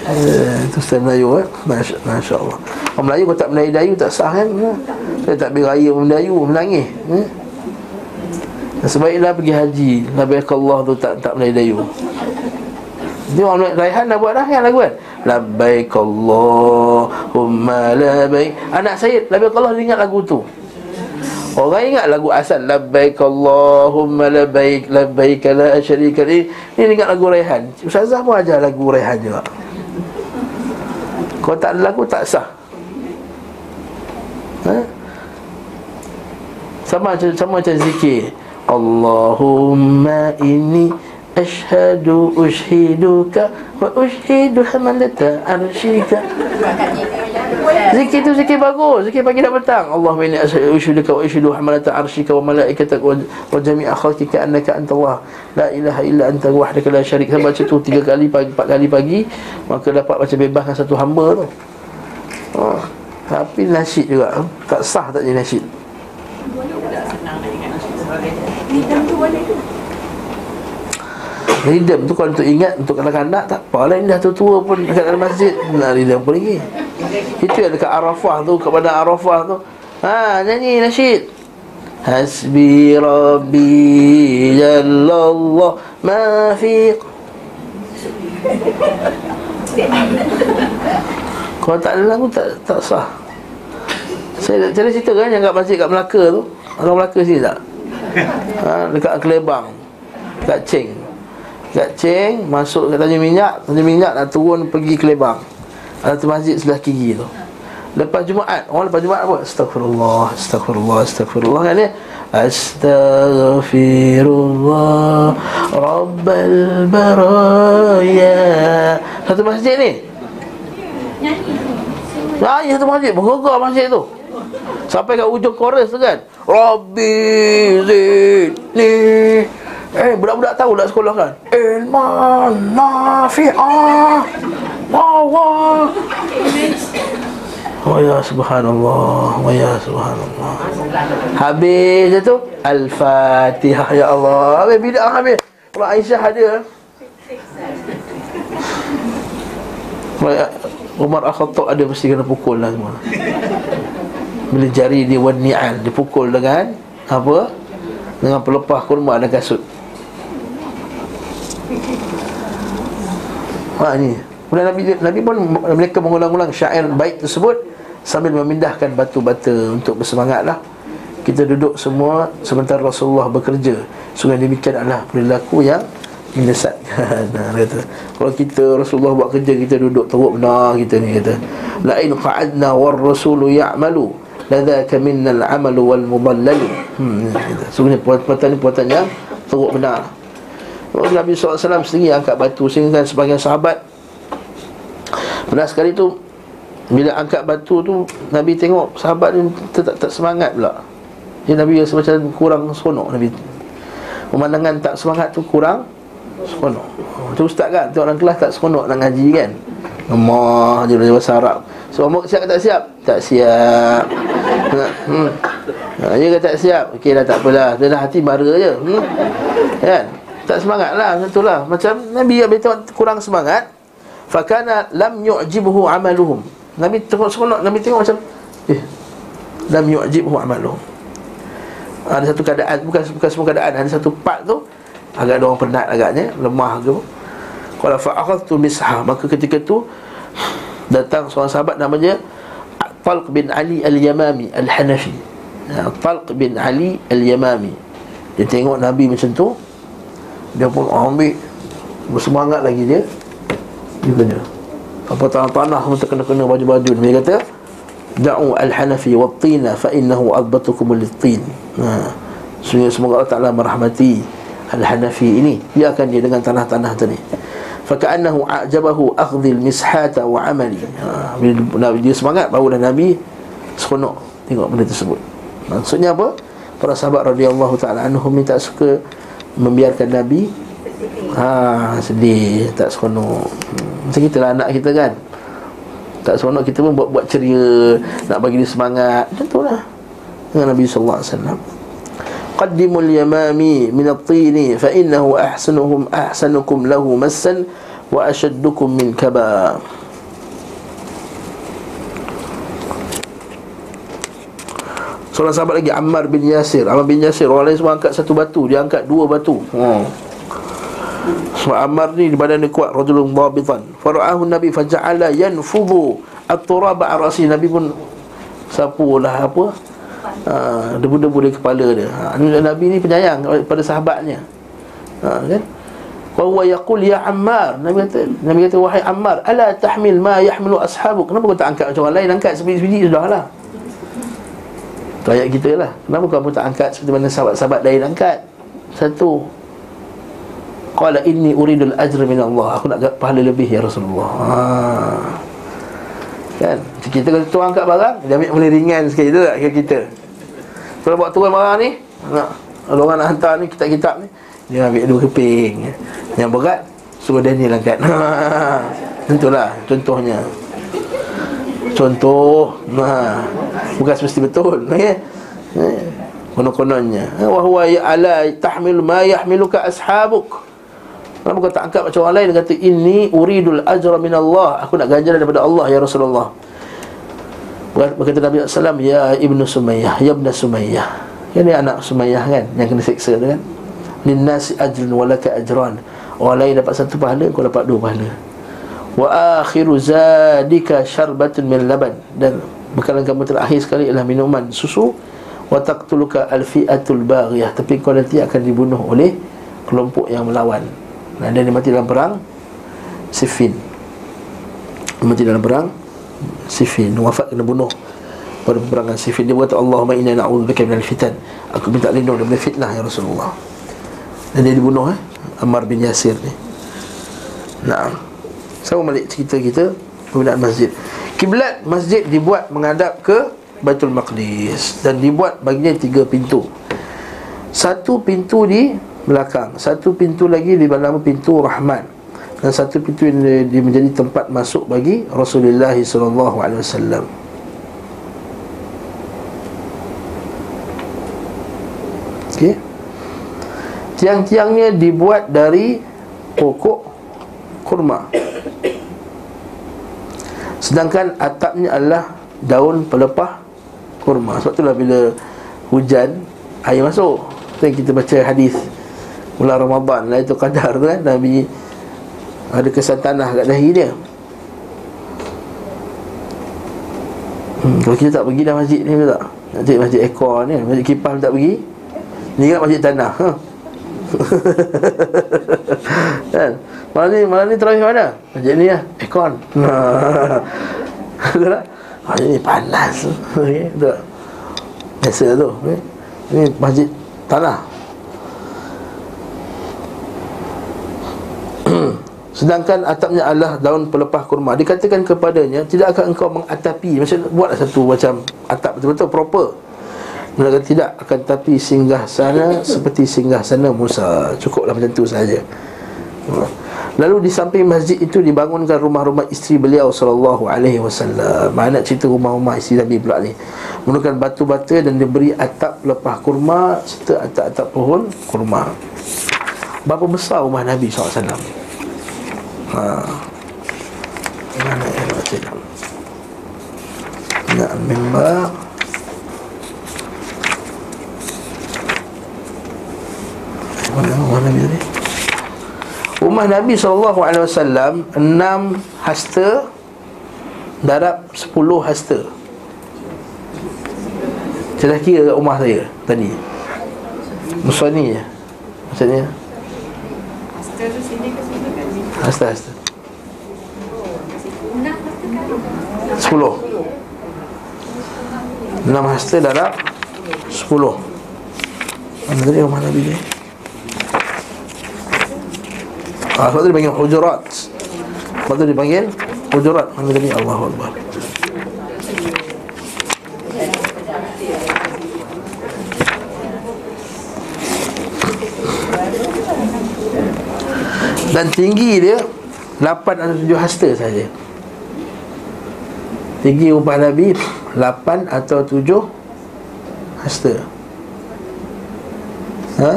Speaker 1: Eh, itu Ustaz Melayu eh? Masya, Masya Allah. Orang Melayu kalau tak Melayu Dayu tak sah kan? Saya tak beraya Melayu Menangis eh? Sebaiklah pergi haji Nabi Allah tu tak tak Melayu Dayu. Dia orang Raihan dah buat dah kan lagu kan Labbaik Allahumma labbaik. Anak saya Labbaik Allah dia ingat lagu tu. Orang ingat lagu asal Labbaik Allahumma labbaik Labbaik la syarika li. Ni ingat lagu Raihan. Ustazah pun ajar lagu Raihan juga. Kalau tak ada lagu tak sah. Ha? Sama macam sama macam zikir Allahumma inni Ashhadu ushiduka Wa ushidu hamalata arshika. Zikir tu zikir bagus Zikir pagi dan petang. Allahumma inni ushiduka Wa ushidu hamalata arshika Wa malaikatak Wa, jami'a khalqika Annaka anta Allah La ilaha illa anta wahdaka la syarik Saya baca tu tiga kali pagi Empat kali pagi Maka dapat baca bebaskan satu hamba tu. Oh. Tapi nasyid juga. Tak sah tak jadi nasyid Rhythm tu kalau untuk ingat Untuk kanak-kanak tak apa lah Dah tua-tua pun Dekat dalam masjid Nak rhythm apa lagi. Itu yang dekat Arafah tu Kat padang Arafah tu. Ha nyanyi nasyid Hasbi Rabbi Jalallah Ma fi Kalau tak ada lagu tak, tak sah. Saya saya cerita kan Yang kat masjid kat Melaka tu. Orang Melaka sini tak ha, Dekat Kelebang Dekat Ceng Dekat Ceng Masuk ke Tanjung Minyak. Tanjung Minyak nak turun pergi Kelebang Ada tu masjid sebelah kiri tu. Lepas Jumaat. Orang lepas Jumaat apa? Astagfirullah Astagfirullah Astagfirullah kan dia? Astaghfirullah Rabbal baraya. Satu masjid ni? Nyanyi. Satu masjid. Bergegar masjid tu Sampai kat ujung chorus tu kan? Rabbi zidni. Eh budak-budak tahu tak sekolah kan? Ilman nafi'ah Wawah Oh ya subhanallah. Wa ya subhanallah. Habis tu Al-Fatihah. Ya Allah. Habis bid'ah habis. Kalau Aisyah ada. Umar Al-Khattab ada mesti kena pukul lah semua Bila jari dia wani'an Dia pukul dengan Apa? Dengan pelepah kurma dan kasut. Ha ni. Kemudian Nabi, Nabi pun mereka mengulang-ulang syair baik tersebut Sambil memindahkan batu bata untuk bersemangat lah. Kita duduk semua sementara Rasulullah bekerja. Sungguh demikian adalah perilaku yang menyesatkan. Kata. Kalau kita Rasulullah buat kerja kita duduk teruk benar kita ni kata. La'in qa'adna war rasulu ya'malu Ladhaka minnal amalu wal mudallalu hmm. Sungguhnya perbuatan ni perbuatan yang teruk benar. Nabi SAW sendiri angkat batu Sehingga sebagian sahabat Pernah sekali tu Bila angkat batu tu Nabi tengok sahabat ni tak, tak semangat pula. Jadi Nabi rasa macam kurang seronok Nabi. Pemandangan tak semangat tu kurang Seronok. Macam ustaz kan Tengok dalam kelas tak seronok nak ngaji kan. Lemah je bahasa Arab Omok siap tak siap? Tak siap. Hmm. Dia kata tak siap? Okey lah tak apalah. Dia dah hati mara je. Hmm. Kan? Tak semangat lah Macam tu lah. Macam Nabi yang tengok kurang semangat. Fakana lam yu'jibhu amaluhum. Nabi tengok seronok Nabi tengok macam Eh Lam yu'jibhu amaluhum. Ada satu keadaan Bukan, bukan semua keadaan Ada satu part tu. Agak orang penat agaknya Lemah tu Kalau fa'akhadtu misha. Maka ketika tu Datang seorang sahabat namanya Talq bin Ali al-Yamami al-Hanafi. Ya, Talq bin Ali al-Yamami. Dia tengok Nabi macam tu Dia pun ambil Bersemangat lagi dia. Dia kena. Apa tanah-tanah pun terkena-kena baju-baju Dia kata Da'u al-Hanafi wa tina Fa innahu adbatukum al-tin ha. Semoga Allah Ta'ala merahmati Al-Hanafi ini. Biarkan dia dengan tanah-tanah tadi Faka'annahu a'jabahu akhdhil mishata wa amali. Ha, dia semangat Barulah Nabi seronok Tengok benda tersebut. Maksudnya apa? Para sahabat radhiyallahu ta'ala anhum tak suka Membiarkan Nabi. Ha, sedih Tak seronok. Hmm, Macam kita lah anak kita kan. Tak seronok kita pun buat-buat ceria Nak bagi dia semangat. Macam tu lah. Dengan Nabi SAW قدموا اليمامي من الطين فإنه أحسنهم أحسنكم له مسا وأشدكم من كبا Seorang sahabat lagi Ammar bin Yasir Ammar bin Yasir Orang lain semua angkat satu batu Dia angkat dua batu hmm. Sebab Ammar ni di badan dia kuat Rajulun dhabitan Fara'ahu Nabi Faja'ala yanfudu At-turaba arasi Nabi pun Sapu lah apa ha, Debu-debu di kepala dia. Ha, Nabi ni penyayang pada sahabatnya. Ha, kan? Wa yaqul ya Ammar. Nabi kata Nabi kata wahai Ammar ala tahmil ma yahmilu ashabuk? Kenapa kau tak angkat macam orang lain? Angkat sebiji-sebiji sudahlah. Itu ayat kita lah. Kenapa kamu tak angkat seperti mana sahabat-sahabat lain angkat? Satu. Qala inni uridul ajr min Allah Aku nak pahala lebih ya Rasulullah. Ha. Kan? Kita kalau tu angkat barang Dia ambil boleh ringan sikit Itu tak kita Kalau buat turun barang ni nak, Kalau orang nak hantar ni Kitab-kitab ni Dia ambil dua keping. Yang berat Suruh Daniel angkat. Tentulah Contohnya. Contoh nah, Bukan semesti betul okay? Konon-kononnya. Wahuwa ya'ala tahmil ma yahmiluka ashabuk. Kenapa kau tak angkat macam orang lain? Dia kata Inni uridul ajra min Allah Aku nak ganjaran daripada Allah ya Rasulullah Berkata Nabi SAW Ya Ibnu Sumayyah Ya Ibnu Sumayyah. Yang ni anak Sumayyah kan Yang kena seksa tu kan? Linnasi ajrun walaka ajran. Orang lain dapat satu pahala Kau dapat dua pahala. Wa akhiru zadika syarbatun min laban. Dan bekalan kamu terakhir sekali ialah minuman susu. Wa taqtuluka alfi'atul baghiyah. Tapi kau nanti akan dibunuh oleh Kelompok yang melawan. Dan dia mati dalam perang Siffin. Dia mati dalam perang Siffin Wafat kena bunuh. Pada peperangan Siffin dia berkata Allahumma inna na'udzubika minal fitan. Aku minta lindung daripada fitnah ya Rasulullah. Dan dia dibunuh eh? Ammar bin Yasir ni. Nah Sama balik cerita kita Pembinaan masjid. Kiblat masjid dibuat menghadap ke Baitul Maqdis Dan dibuat baginya tiga pintu. Satu pintu di belakang Satu pintu lagi di nama pintu Rahman Dan satu pintu yang di, di menjadi tempat masuk bagi Rasulullah SAW Okay Tiang-tiangnya dibuat dari pokok kurma. Sedangkan atapnya adalah daun pelepah kurma. Sebab itulah bila hujan air masuk. Itu yang kita baca hadis Bulan Ramadan. Lah itu kadar kan Nabi ada kesan tanah kat dahi dia hmm, Kalau kita tak pergi dah masjid ni tak cari masjid ekor ni Masjid kipas tak pergi Ni kan masjid tanah ha? kan? Malam ni, malam ni terawih mana? Masjid ni lah, aircon Betul tak? Masjid ni panas okay, Betul tak? Biasa tu okay? Ini masjid tanah Sedangkan atapnya adalah daun pelepah kurma Dikatakan kepadanya Tidak akan engkau mengatapi Macam buatlah satu macam atap betul-betul proper mereka tidak akan tapi singgah sana seperti singgah sana Musa. Cukuplah macam tu saja. Lalu di samping masjid itu dibangunkan rumah-rumah isteri beliau sallallahu alaihi wasallam. Mana cerita rumah-rumah isteri Nabi pula ni? Menggunakan batu bata dan diberi atap lepah kurma serta atap-atap pohon kurma. Berapa besar rumah Nabi SAW Mana yang nak cakap. Nak memang Mana Nabi tadi? Rumah Nabi SAW Enam hasta Darab sepuluh hasta. Saya dah kira kat rumah saya Tadi. Musani je. Maksudnya?
Speaker 2: Hasta tu sini ke sini
Speaker 6: pasti kan?
Speaker 1: Sepuluh Enam hasta darab Sepuluh Mana tadi rumah Nabi ni? Ah, sebab tu dipanggil hujurat Sebab tu dipanggil hujurat Mana tadi? Allahu Akbar Dan tinggi dia 8 atau 7 hasta saja. Tinggi rumah Nabi 8 atau 7 hasta Ha?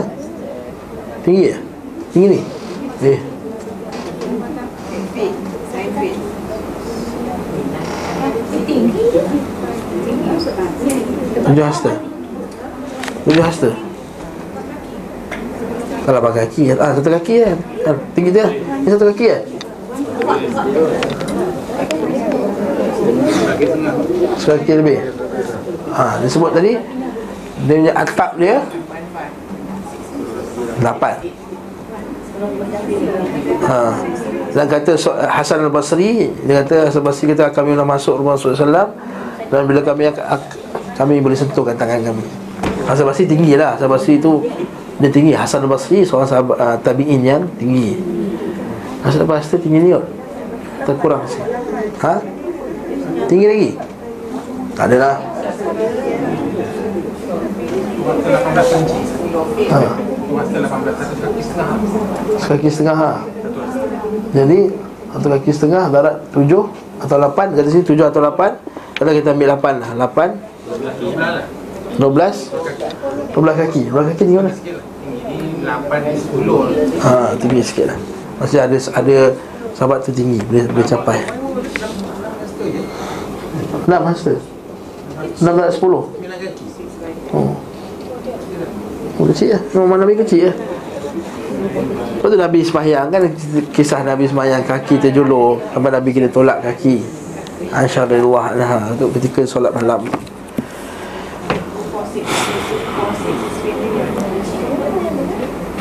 Speaker 1: Tinggi ya? Tinggi ni? Eh. Tujuh hasta Tujuh hasta Kalau pakai kaki Ah satu kaki kan? Ah, Tinggi dia. Ini satu kaki kan? Satu kaki lebih. Ha, dia sebut tadi Dia punya atap dia Lapan. Ha. Dan kata Hasan al-Basri Dia kata Hasan al-Basri kata Kami dah masuk rumah Rasulullah SAW Dan bila kami Kami boleh sentuhkan tangan kami. Hasan al-Basri tinggi lah. Hasan al-Basri tu Dia tinggi Hasan al-Basri Seorang sahabat uh, tabi'in yang tinggi Hasan al-Basri tinggi ni kot Terkurang sikit Ha? Tinggi lagi? Tak ada lah
Speaker 5: Masa 18 inci
Speaker 1: ha.
Speaker 5: Masa 18 satu kaki setengah
Speaker 1: ha. Jadi Satu kaki setengah Darat tujuh Atau lapan Kata sini tujuh atau lapan Kalau kita ambil lapan lah Lapan
Speaker 5: 12
Speaker 1: Dua belas Dua belas kaki Dua belas kaki tinggi mana?
Speaker 5: Sikit lah Tinggi ni 8 ni 10
Speaker 1: Ha, tinggi sikit lah Masih ada ada sahabat tertinggi boleh boleh capai. Enam master. Enam belas sepuluh. Oh. Oh, kecil lah. Rumah Nabi kecil lah. Lepas tu Nabi sembahyang kan Kisah Nabi sembahyang kaki terjulur Sampai Nabi kena tolak kaki Aisyah dari anha tu ketika solat malam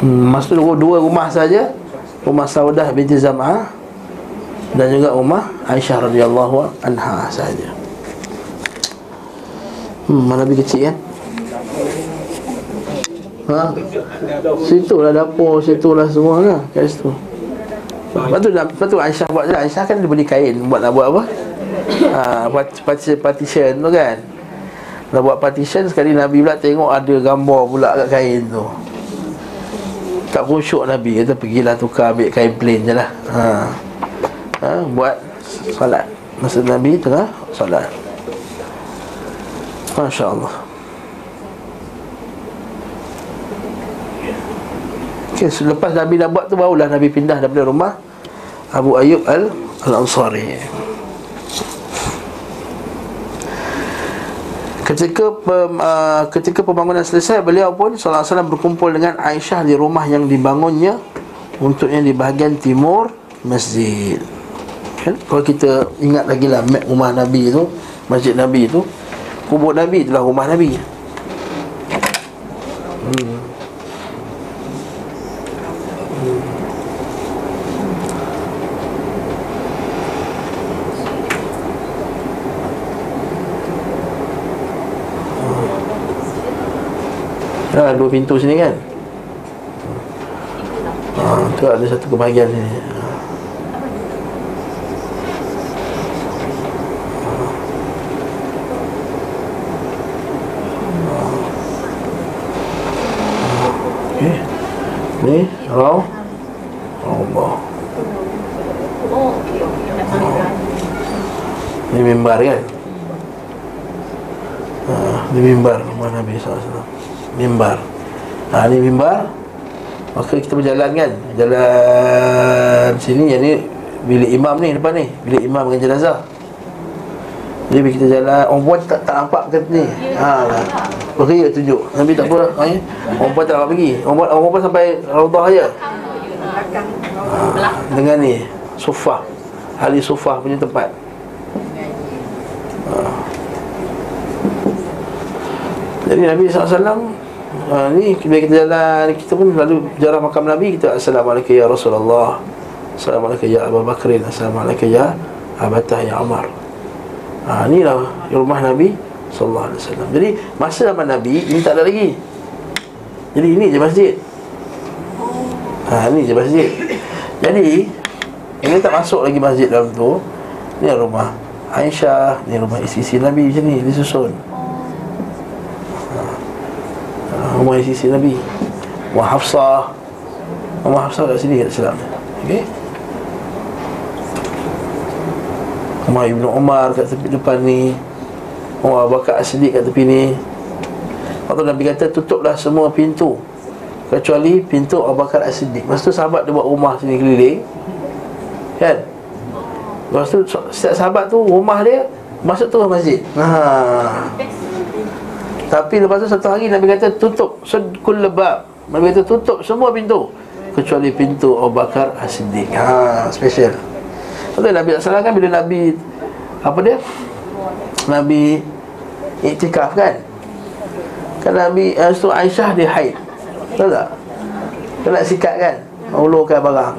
Speaker 1: hmm, tu dua rumah saja. Rumah Saudah binti Zam'ah Dan juga rumah Aisyah radhiyallahu anha saja. Hmm, mana Nabi kecil kan? Ha? Situ lah dapur, situ lah semua lah Kat situ. Lepas tu, lepas tu Aisyah buat je lah. Aisyah kan dia beli kain. Buat nak buat apa? Ha, part- part- partition tu kan. Nak buat partition Sekali Nabi pula tengok ada gambar pula kat kain tu Tak khusyuk Nabi Kata pergilah tukar ambil kain plain je lah ha. ha. Buat salat Masa Nabi tengah salat Masya Allah Okay, selepas Nabi dah buat tu Barulah Nabi pindah daripada rumah Abu Ayyub Al Al-Ansari Ketika pem, uh, ketika pembangunan selesai Beliau pun SAW berkumpul dengan Aisyah Di rumah yang dibangunnya Untuknya di bahagian timur Masjid kan? Kalau kita ingat lagi lah Map rumah Nabi tu Masjid Nabi tu Kubur Nabi itulah rumah Nabi hmm. Ya, dua pintu sini kan Ha, tu ada satu kebahagiaan sini Okey. Ni, raw. Allah. Ni mimbar kan? Ha, ni mimbar rumah Nabi SAW Mimbar. Ha, Ni mimbar. Maka kita berjalan kan? Jalan sini Yang ni Bilik imam ni depan ni. Bilik imam dengan jenazah. Jadi bila kita jalan Orang puan tak, tak nampak ke ni. Ha, Beri tunjuk. Nabi tak apa ha, ya? Orang puan tak nampak pergi. Orang puan, sampai Raudah je. Ha, Dengan ni. Sufah Ahli sufah punya tempat Jadi Nabi SAW uh, Ni bila kita jalan Kita pun lalu jarah makam Nabi Kita Assalamualaikum ya Rasulullah Assalamualaikum ya Abu Bakrin Assalamualaikum ya Abatah ya Umar. Ha, Inilah rumah Nabi Sallallahu Alaihi Wasallam. Jadi masa zaman Nabi Ini tak ada lagi. Jadi ini je masjid. Ha, Ini je masjid. Jadi Ini tak masuk lagi masjid dalam tu. Ini rumah Aisyah Ini rumah isi-isi Nabi macam ni Disusun Rumah sisi Nabi. Rumah Hafsah. Rumah Hafsah kat sini kat Islam Okey? Rumah Ibnu Umar kat tepi depan ni. Rumah Bakar As-Siddiq kat tepi ni. Waktu Nabi kata tutuplah semua pintu. Kecuali pintu Abu Bakar As-Siddiq. Masa tu sahabat dia buat rumah sini keliling. Kan? Lepas tu setiap sahabat tu rumah dia Masuk tu masjid. Haa tapi lepas tu satu hari Nabi kata tutup Sedkul lebab Nabi kata tutup semua pintu Kecuali pintu Abu Bakar As-Siddiq Haa, special Betul Nabi SAW kan bila Nabi Apa dia? Nabi Iktikaf kan? Kan Nabi uh, tu Aisyah dia haid Betul tak? Dia nak sikat kan? Ulurkan barang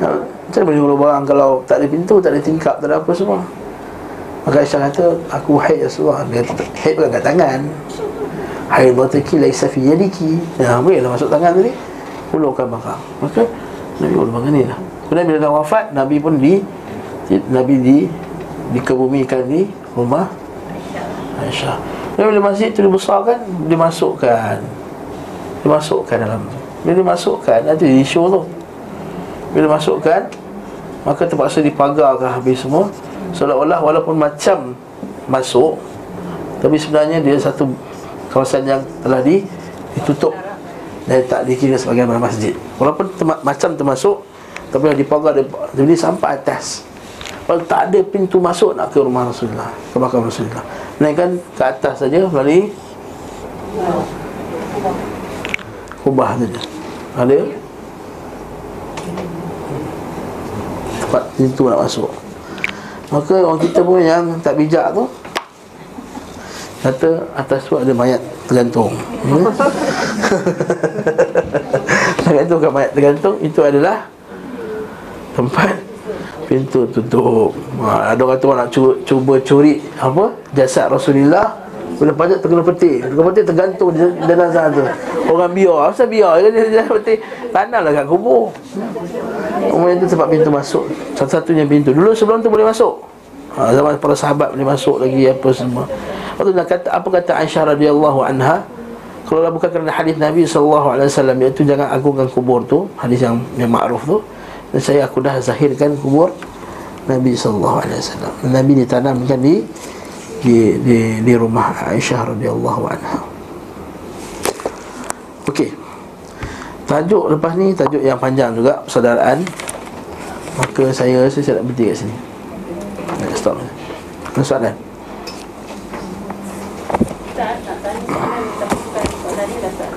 Speaker 1: Ha, Macam mana boleh ulur barang Kalau tak ada pintu, tak ada tingkap, tak ada apa semua Maka Aisyah kata Aku haid Rasulullah. Dia haid bukan kat tangan. Haid bataki laisa fi yadiki. Ya bolehlah masuk tangan tadi. Ulurkan bakar. Maka Nabi ulurkan ni lah. Kemudian bila dah wafat Nabi pun di, Nabi di Dikebumikan di rumah Aisyah. Dan bila masjid tu dibesarkan Dimasukkan. Dimasukkan dalam tu. Bila dimasukkan Nanti di show tu. Bila masukkan Maka terpaksa dipagarkan habis semua Seolah-olah walaupun macam masuk Tapi sebenarnya dia satu kawasan yang telah di, ditutup Dan tak dikira sebagai masjid. Walaupun tema, macam termasuk Tapi di pagar dia, dia sampai atas. Kalau tak ada pintu masuk nak ke rumah Rasulullah Ke makam Rasulullah. Naikkan ke atas saja melalui Kubah saja. Ada? Tempat pintu nak masuk Maka orang kita pun yang tak bijak tu Kata atas tu ada mayat tergantung hmm? Tergantung kan mayat tergantung Itu adalah Tempat Pintu tutup ha, Ada orang orang nak cuba, cuba curi Apa? Jasad Rasulullah Bila pajak terkena peti Terkena peti tergantung sana tu. Orang biar. Apa biar? Dia jasad peti Tanah lah kat kubur. Umumnya itu tempat pintu masuk. Satu-satunya pintu. Dulu sebelum tu boleh masuk. Ha, Zaman para sahabat boleh masuk lagi Apa semua. Lepas tu nak kata, apa kata Aisyah radhiyallahu anha? Kalau lah bukan kerana hadis Nabi SAW Iaitu jangan agungkan kubur tu. Hadis yang, yang ma'ruf tu. Dan saya aku dah zahirkan kubur Nabi SAW Nabi ditanamkan di di, di, di rumah Aisyah radhiyallahu anha Okey Tajuk lepas ni tajuk yang panjang juga persaudaraan. Maka saya rasa saya nak berhenti kat sini. Nak stop. Ada soalan?
Speaker 3: Tak, nak tanya soalan tapi bukan soalan ni dah tak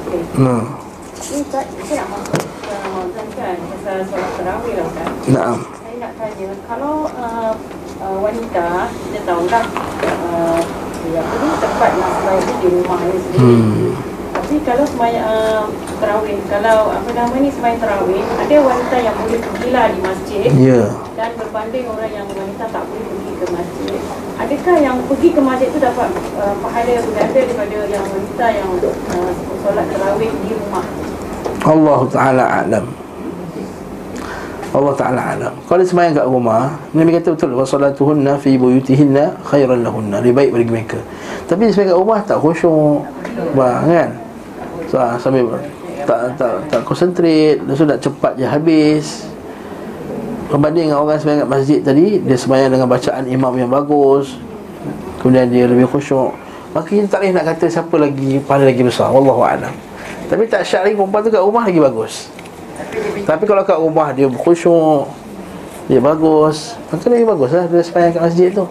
Speaker 3: saya nak masuk ke Ramadan kan Pasal solat terawih lah kan
Speaker 1: Naam.
Speaker 3: Saya nak tanya Kalau uh, uh, wanita Kita tahu lah uh, ya, Apa ni tempat nak sembahyang tu di rumah dia sendiri.
Speaker 1: Hmm.
Speaker 3: Tapi kalau sembahyang uh, terawih Kalau apa nama ni sembahyang terawih Ada wanita yang boleh pergilah di masjid.
Speaker 1: Ya.
Speaker 3: dan berbanding orang yang wanita tak boleh pergi ke masjid. Adakah yang pergi ke masjid tu dapat uh, pahala yang berganda daripada yang wanita yang uh, solat tarawih di rumah?
Speaker 1: Allah Ta'ala alam Allah Ta'ala alam. Kalau dia sembahyang kat rumah Nabi kata betul Wasalatuhunna fi buyutihinna khairan lahunna. Lebih baik bagi mereka. Tapi dia sembahyang kat rumah tak khusyuk kan so, ah, Sambil tak, tak, tak konsentrate Lepas tu nak cepat je habis. Berbanding dengan orang sembahyang kat masjid tadi Dia sembahyang dengan bacaan imam yang bagus. Kemudian dia lebih khusyuk. Maka kita tak boleh nak kata siapa lagi pahala lagi besar. Wallahu'alam Tapi tak syak lagi perempuan tu kat rumah lagi bagus Tapi kalau kat rumah dia khusyuk Dia bagus. Maka lagi bagus lah dia sembahyang kat masjid tu.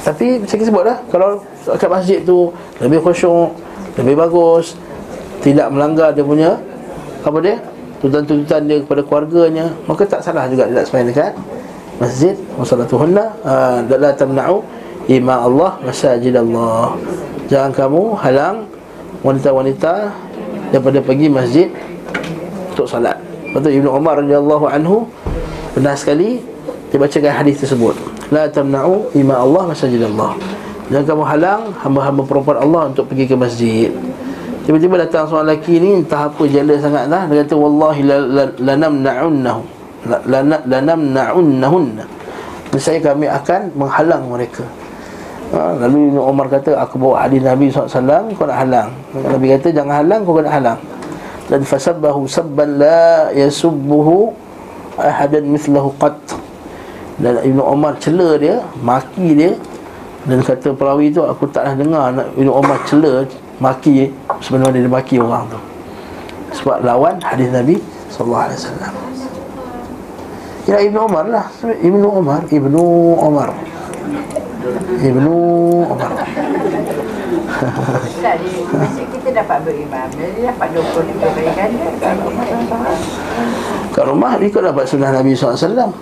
Speaker 1: Tapi kita sebut lah Kalau kat masjid tu Lebih khusyuk Lebih bagus Tidak melanggar dia punya Apa dia? Tuntutan-tuntutan dia kepada keluarganya Maka tak salah juga dia tak sembahyang dekat Masjid. Wassalatuhunna uh, La tamna'u Ima Allah Masajid Allah Jangan kamu halang Wanita-wanita Daripada pergi masjid Untuk salat. Lepas tu Ibn Umar radhiyallahu anhu Pernah sekali Dia bacakan hadis tersebut. La tamna'u Ima Allah Masajid Allah. Jangan kamu halang Hamba-hamba perempuan Allah Untuk pergi ke masjid. Tiba-tiba datang seorang lelaki ni Entah apa jala sangat lah Dia kata Wallahi lanamna'unnahu Lanamna'unnahunna Saya kami akan menghalang mereka. Ha, Lalu Umar kata Aku bawa hadis Nabi SAW Kau nak halang. Nabi kata jangan halang Kau kena halang Dan fasabbahu sabban la yasubbuhu Ahadan mithlahu qat. Dan Ibn Umar cela dia Maki dia. Dan kata perawi tu Aku tak nak dengar Ibn Umar cela Maki Sebenarnya dia maki orang tu. Sebab lawan hadis Nabi Sallallahu Alaihi Wasallam. Ya Ibn Umar lah. Ibn Umar Ibn Umar Ibn Umar
Speaker 2: Tak di masjid kita dapat berimam. Jadi dapat 20 lebih baik ganda. Kat rumah
Speaker 1: rumah ikut dapat sunnah Nabi SAW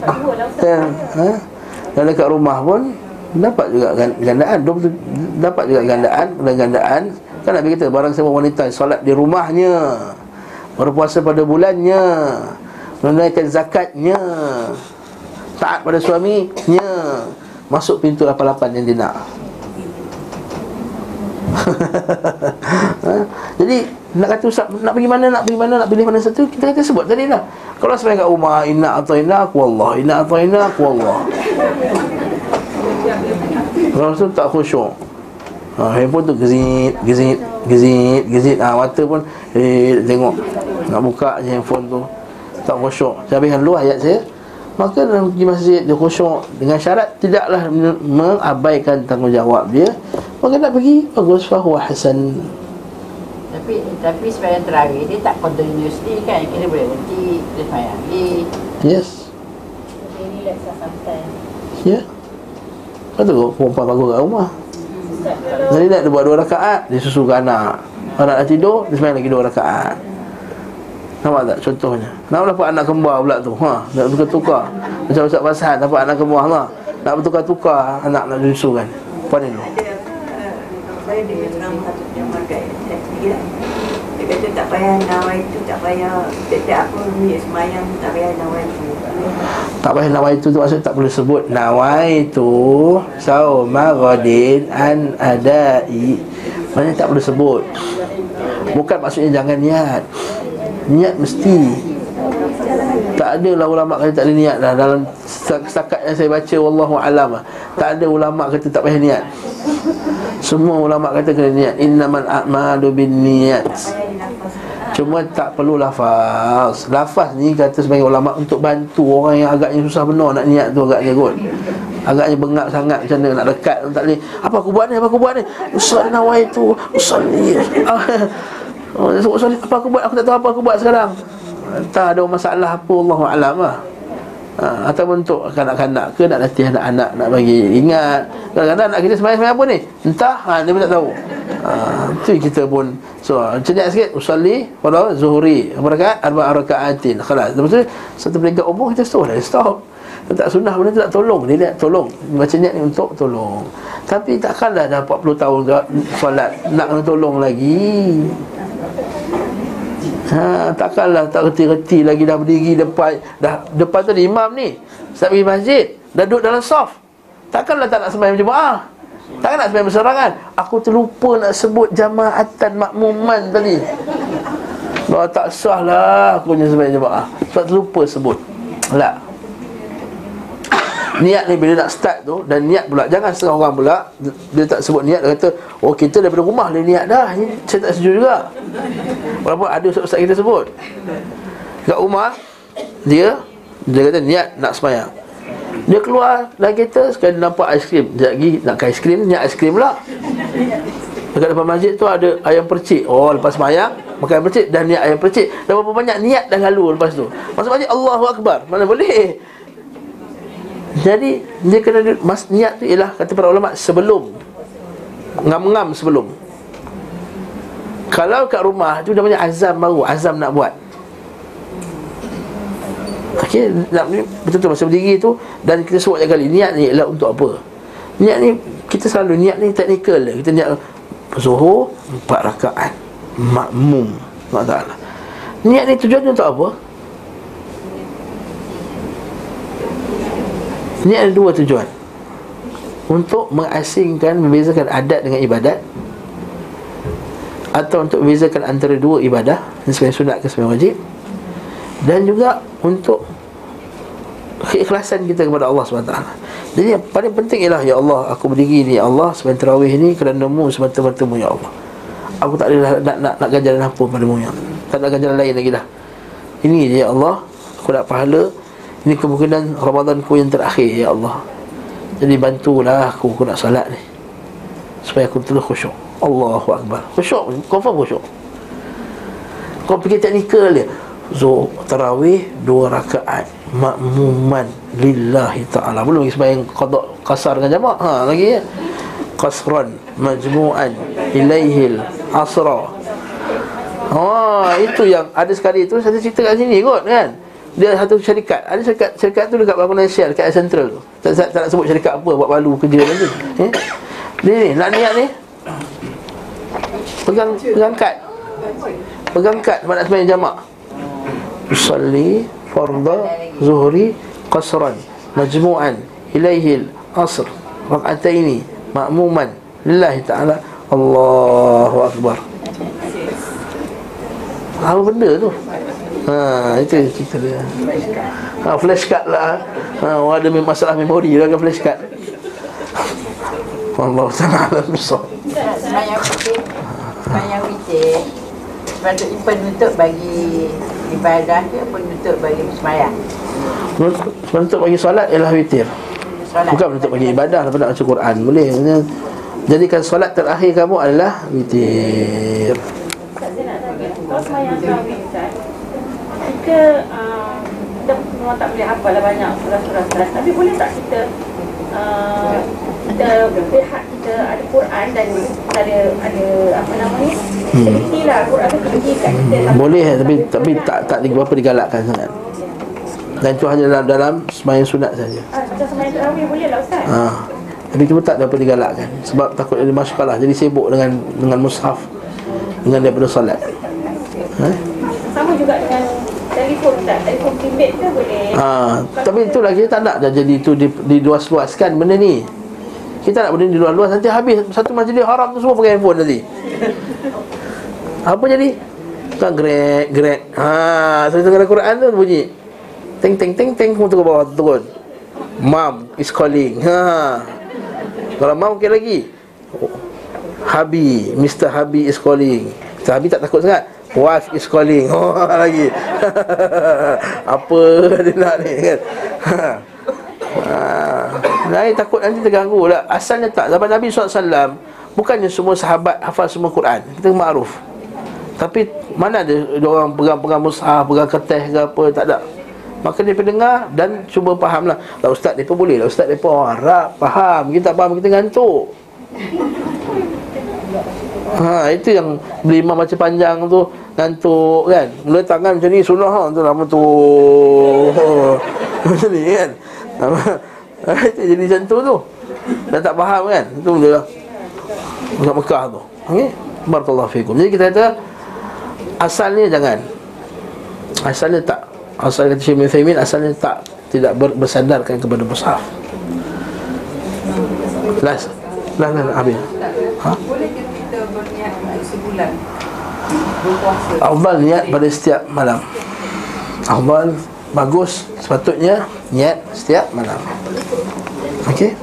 Speaker 3: dapat dua lah
Speaker 1: ya, ha? Dan dekat rumah pun Dapat juga gan- gandaan Dapat juga gandaan Dan gandaan Kan Nabi kata Barang siapa wanita Solat di rumahnya Berpuasa pada bulannya Menunaikan zakatnya Taat pada suaminya Masuk pintu 88 yang dia nak ha? Jadi nak kata Ustaz nak pergi mana nak pergi mana nak pilih mana satu kita kata sebut tadi lah. Kalau sampai kat rumah inna atau inna aku Allah inna atau inna aku Allah. Kalau tu tak khusyuk. Ha, handphone tu gezit, gezit, gezit, gezit. Ha, mata pun eh tengok. Nak buka je handphone tu. Tak khusyuk. Saya habiskan dulu ayat saya. Maka dalam pergi masjid dia khusyuk dengan syarat tidaklah men- mengabaikan tanggungjawab dia. Maka nak pergi bagus fahuwa hasan.
Speaker 2: Tapi Tapi sembahyang terawih dia tak continuously kan Kita boleh berhenti Kita sembahyang lagi
Speaker 1: Yes
Speaker 3: relax lah sometimes
Speaker 1: Ya yeah. Lepas tu perempuan bagus kat rumah
Speaker 3: Ustaz
Speaker 1: Jadi nak dia buat dua rakaat Dia susukan anak Anak dah tidur Dia sembahyang lagi dua rakaat Nampak tak contohnya? Nak dapat anak kembar pula tu? Ha, Nak tukar-tukar Macam Ustaz Fasahan dapat anak kembar ha. Nak bertukar-tukar Anak nak Apa ni tu
Speaker 7: Ada uh, saya dengar ceramah satu lah. Dia kata tak payah nawai itu, tak payah. Setiap apa ni semayang tak payah nawai itu.
Speaker 1: Tak payah nawai tu tu maksud tak perlu sebut Nawai tu Sauma ghadin an adai. Maksudnya tak perlu sebut. Bukan maksudnya jangan niat Niat mesti. Tak ada lah ulama kata tak ada niat lah. Dalam setakat yang saya baca Wallahu alam lah. Tak ada ulama kata tak payah niat. Semua ulama kata kena niat. Innamal a'malu bin niat Cuma tak perlu lafaz. Lafaz ni kata sebagai ulama Untuk bantu orang yang agaknya susah benar Nak niat tu agaknya kot. Agaknya bengap sangat macam mana nak dekat Tak boleh. Apa aku buat ni, apa aku buat ni? Ustaz nawai tu. Ni Oh, Ustaz ni, apa aku buat, aku tak tahu apa aku buat sekarang. Tak ada masalah apa Allah Alam lah. Ha, ataupun untuk kanak-kanak ke nak latih anak-anak nak bagi ingat. Kadang-kadang anak kita semayang-semayang apa ni? Entah ha, dia pun tak tahu. Ha, tu kita pun so cenyak sikit. Usalli pada zuhri berapa rakaat? Arba rakaatin. Khalas. Lepas tu satu peringkat umur kita stop dah stop. Tak sunnah benda tu tak tolong. Dia lihat tolong. Baca niat ni untuk tolong. Tapi takkanlah dah 40 tahun dah solat nak kena tolong lagi Ha, takkanlah tak reti-reti lagi dah berdiri depan dah depan tu imam ni. Start pergi masjid, dah duduk dalam saf. Takkanlah tak nak sembahyang jemaah. Takkan nak sembahyang berserangan. Aku terlupa nak sebut jamaatan makmuman tadi. Bahawa tak sah lah aku punya sembahyang jemaah. Sebab terlupa sebut. Lah. Niat ni bila nak start tu Dan niat pula Jangan setengah orang pula Dia tak sebut niat Dia kata Oh kita daripada rumah Dia niat dah Saya tak setuju juga. Walaupun ada ustaz-ustaz kita sebut. Kat rumah Dia Dia kata niat nak semayang. Dia keluar dalam kereta Sekali nampak aiskrim. Dia lagi nak aiskrim Niat aiskrim pula. Dekat depan masjid tu ada ayam percik. Oh lepas semayang Makan ayam percik Dan niat ayam percik. Dan berapa banyak niat dah lalu lepas tu. Masuk masjid Allahu Akbar. Mana boleh jadi dia kena mas niat tu ialah kata para ulama sebelum ngam-ngam sebelum. Kalau kat rumah tu dah banyak azam baru, azam nak buat. Okey, nak betul-betul masa berdiri tu dan kita sebut kali niat ni ialah untuk apa? Niat ni kita selalu niat ni teknikal dia. Kita niat zuhur empat rakaat makmum. Taala. Niat ni tujuan untuk apa? Ini ada dua tujuan. Untuk mengasingkan Membezakan adat dengan ibadat. Atau untuk membezakan Antara dua ibadah Sebagai sunat ke sebagai wajib. Dan juga untuk Keikhlasan kita kepada Allah SWT Jadi yang paling penting ialah Ya Allah aku berdiri ni Ya Allah Sebagai terawih ni Kerana mu semata-matamu Ya Allah. Aku tak ada nak, nak, nak ganjaran apa padamu Ya Tak nak ganjaran lain lagi dah. Ini je Ya Allah Aku nak pahala ini kemungkinan Ramadanku yang terakhir Ya Allah. Jadi bantulah aku Aku nak salat ni. Supaya aku terus khusyuk. Allahu Akbar. Khusyuk Confirm khusyuk. Kau fikir teknikal dia. Zuh Tarawih Dua rakaat. Makmuman Lillahi ta'ala. Belum lagi sembahyang Qadok kasar dengan jamak. Ha lagi ya. Qasran Majmu'an Ilaihil Asra. Oh, itu yang ada sekali tu saya cerita kat sini kot kan dia satu syarikat. Ada syarikat syarikat tu dekat bangunan Shell dekat Central tu. Tak, tak, tak nak sebut syarikat apa buat malu kerja nanti eh? ni ni nak niat ni. Pegang pegang kad. Pegang kad nak sembahyang jamak. Usalli fardha zuhri qasran majmu'an ilaihil asr rak'ataini ma'muman. Lillahi ta'ala. Allahu akbar. Apa benda tu Ha, itu cerita dia. Ha, flash card lah. Ha, ada masalah memori lah kan flash card. Allah Taala besar.
Speaker 2: Semayang witir Semayang witir Sepatutnya penutup bagi ibadah ke penutup bagi semayang
Speaker 1: Penutup bagi solat ialah witir.
Speaker 2: Solat
Speaker 1: Bukan penutup bagi ibadah Lepas nak baca Quran Boleh Maksudnya, Jadikan solat terakhir kamu adalah witir
Speaker 3: semayang Kita uh, Kita memang tak boleh hafal lah banyak surah-surah Ustaz Tapi boleh tak kita uh, Kita lihat kita ada Quran dan ada ada apa nama ni Teliti lah Quran tu kat kita
Speaker 1: Hmm, Boleh tapi tapi tak tak berapa digalakkan sangat. Dan itu hanya dalam dalam sembahyang sunat saja.
Speaker 3: Ah, Macam semayang tarawih boleh lah Ustaz
Speaker 1: Ha. Tapi cuma tak berapa digalakkan sebab takut ada masalah jadi sibuk dengan dengan mushaf dengan daripada solat. Ha?
Speaker 3: Sama juga dengan telefon Ustaz Telefon bimbit tu boleh
Speaker 1: Ha, tapi itulah kita tak nak dah jadi itu di, diluas-luaskan benda ni. Kita nak benda ni diluas-luas nanti habis satu majlis haram tu semua pakai handphone nanti. Apa jadi? Tak grek grek. Ha, saya tengah Quran tu bunyi. Teng teng teng teng semua turun bawah turun. Mom is calling. Ha. Kalau mom okey lagi. Habi, Mr. Habi is calling. Mr. Habi tak takut sangat. Wife is calling. Oh, lagi. Apa dia nak ni kan? Ha. Lain takut nanti terganggu lah. Asalnya tak. Zaman Nabi SAW, bukannya semua sahabat hafal semua Quran. Kita makruf. Tapi mana ada orang pegang-pegang mushaf, pegang kertas ke apa, tak ada. Maka dia dengar dan cuba faham lah. Lah ustaz dia pun boleh lah. Ustaz dia pun orang Arab, faham. Kita tak faham, kita ngantuk. Ha, itu yang bila imam baca panjang tu ngantuk kan. Mula tangan macam ni sunnah ha tu lama tu. Macam ni kan. Ha, itu jadi macam tu tu. Dah tak faham kan. Itu dia Masuk Mekah tu. Okey. Barakallahu fikum. Jadi kita kata asalnya jangan. Asalnya tak. Asal kata Syekh bin Uthaymin asalnya tak tidak ber, bersandarkan kepada mushaf. Last. Last, last, habis. Ha?
Speaker 2: Boleh ke kita berniat berpuasa?
Speaker 1: Afdal niat pada setiap malam. Afdal bagus sepatutnya niat setiap malam. Okey?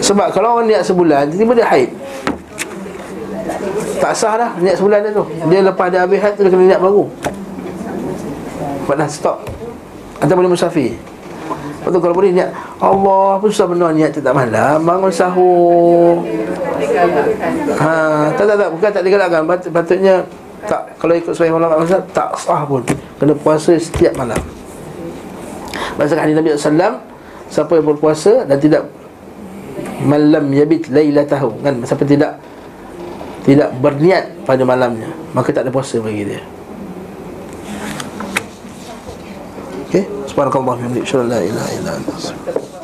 Speaker 1: Sebab kalau orang niat sebulan Tiba-tiba dia haid. Tak sah dah niat sebulan dia tu. Dia lepas dia habis haid dia kena niat baru. Sebab dah stop. Atau boleh musafir Lepas tu kalau boleh niat Allah apa susah benar niat tak malam Bangun sahur. Ha, tak tak tak bukan tak digalakkan. Pat- Patutnya tak kalau ikut sebahagian ulama mazhab tak sah pun. Kena puasa setiap malam. Berdasarkan hadis Nabi sallallahu siapa yang berpuasa dan tidak malam yabit lailatahu kan siapa tidak tidak berniat pada malamnya maka tak ada puasa bagi dia. Okey, subhanallahi wa bihamdihi, la ilaha anta astaghfiruka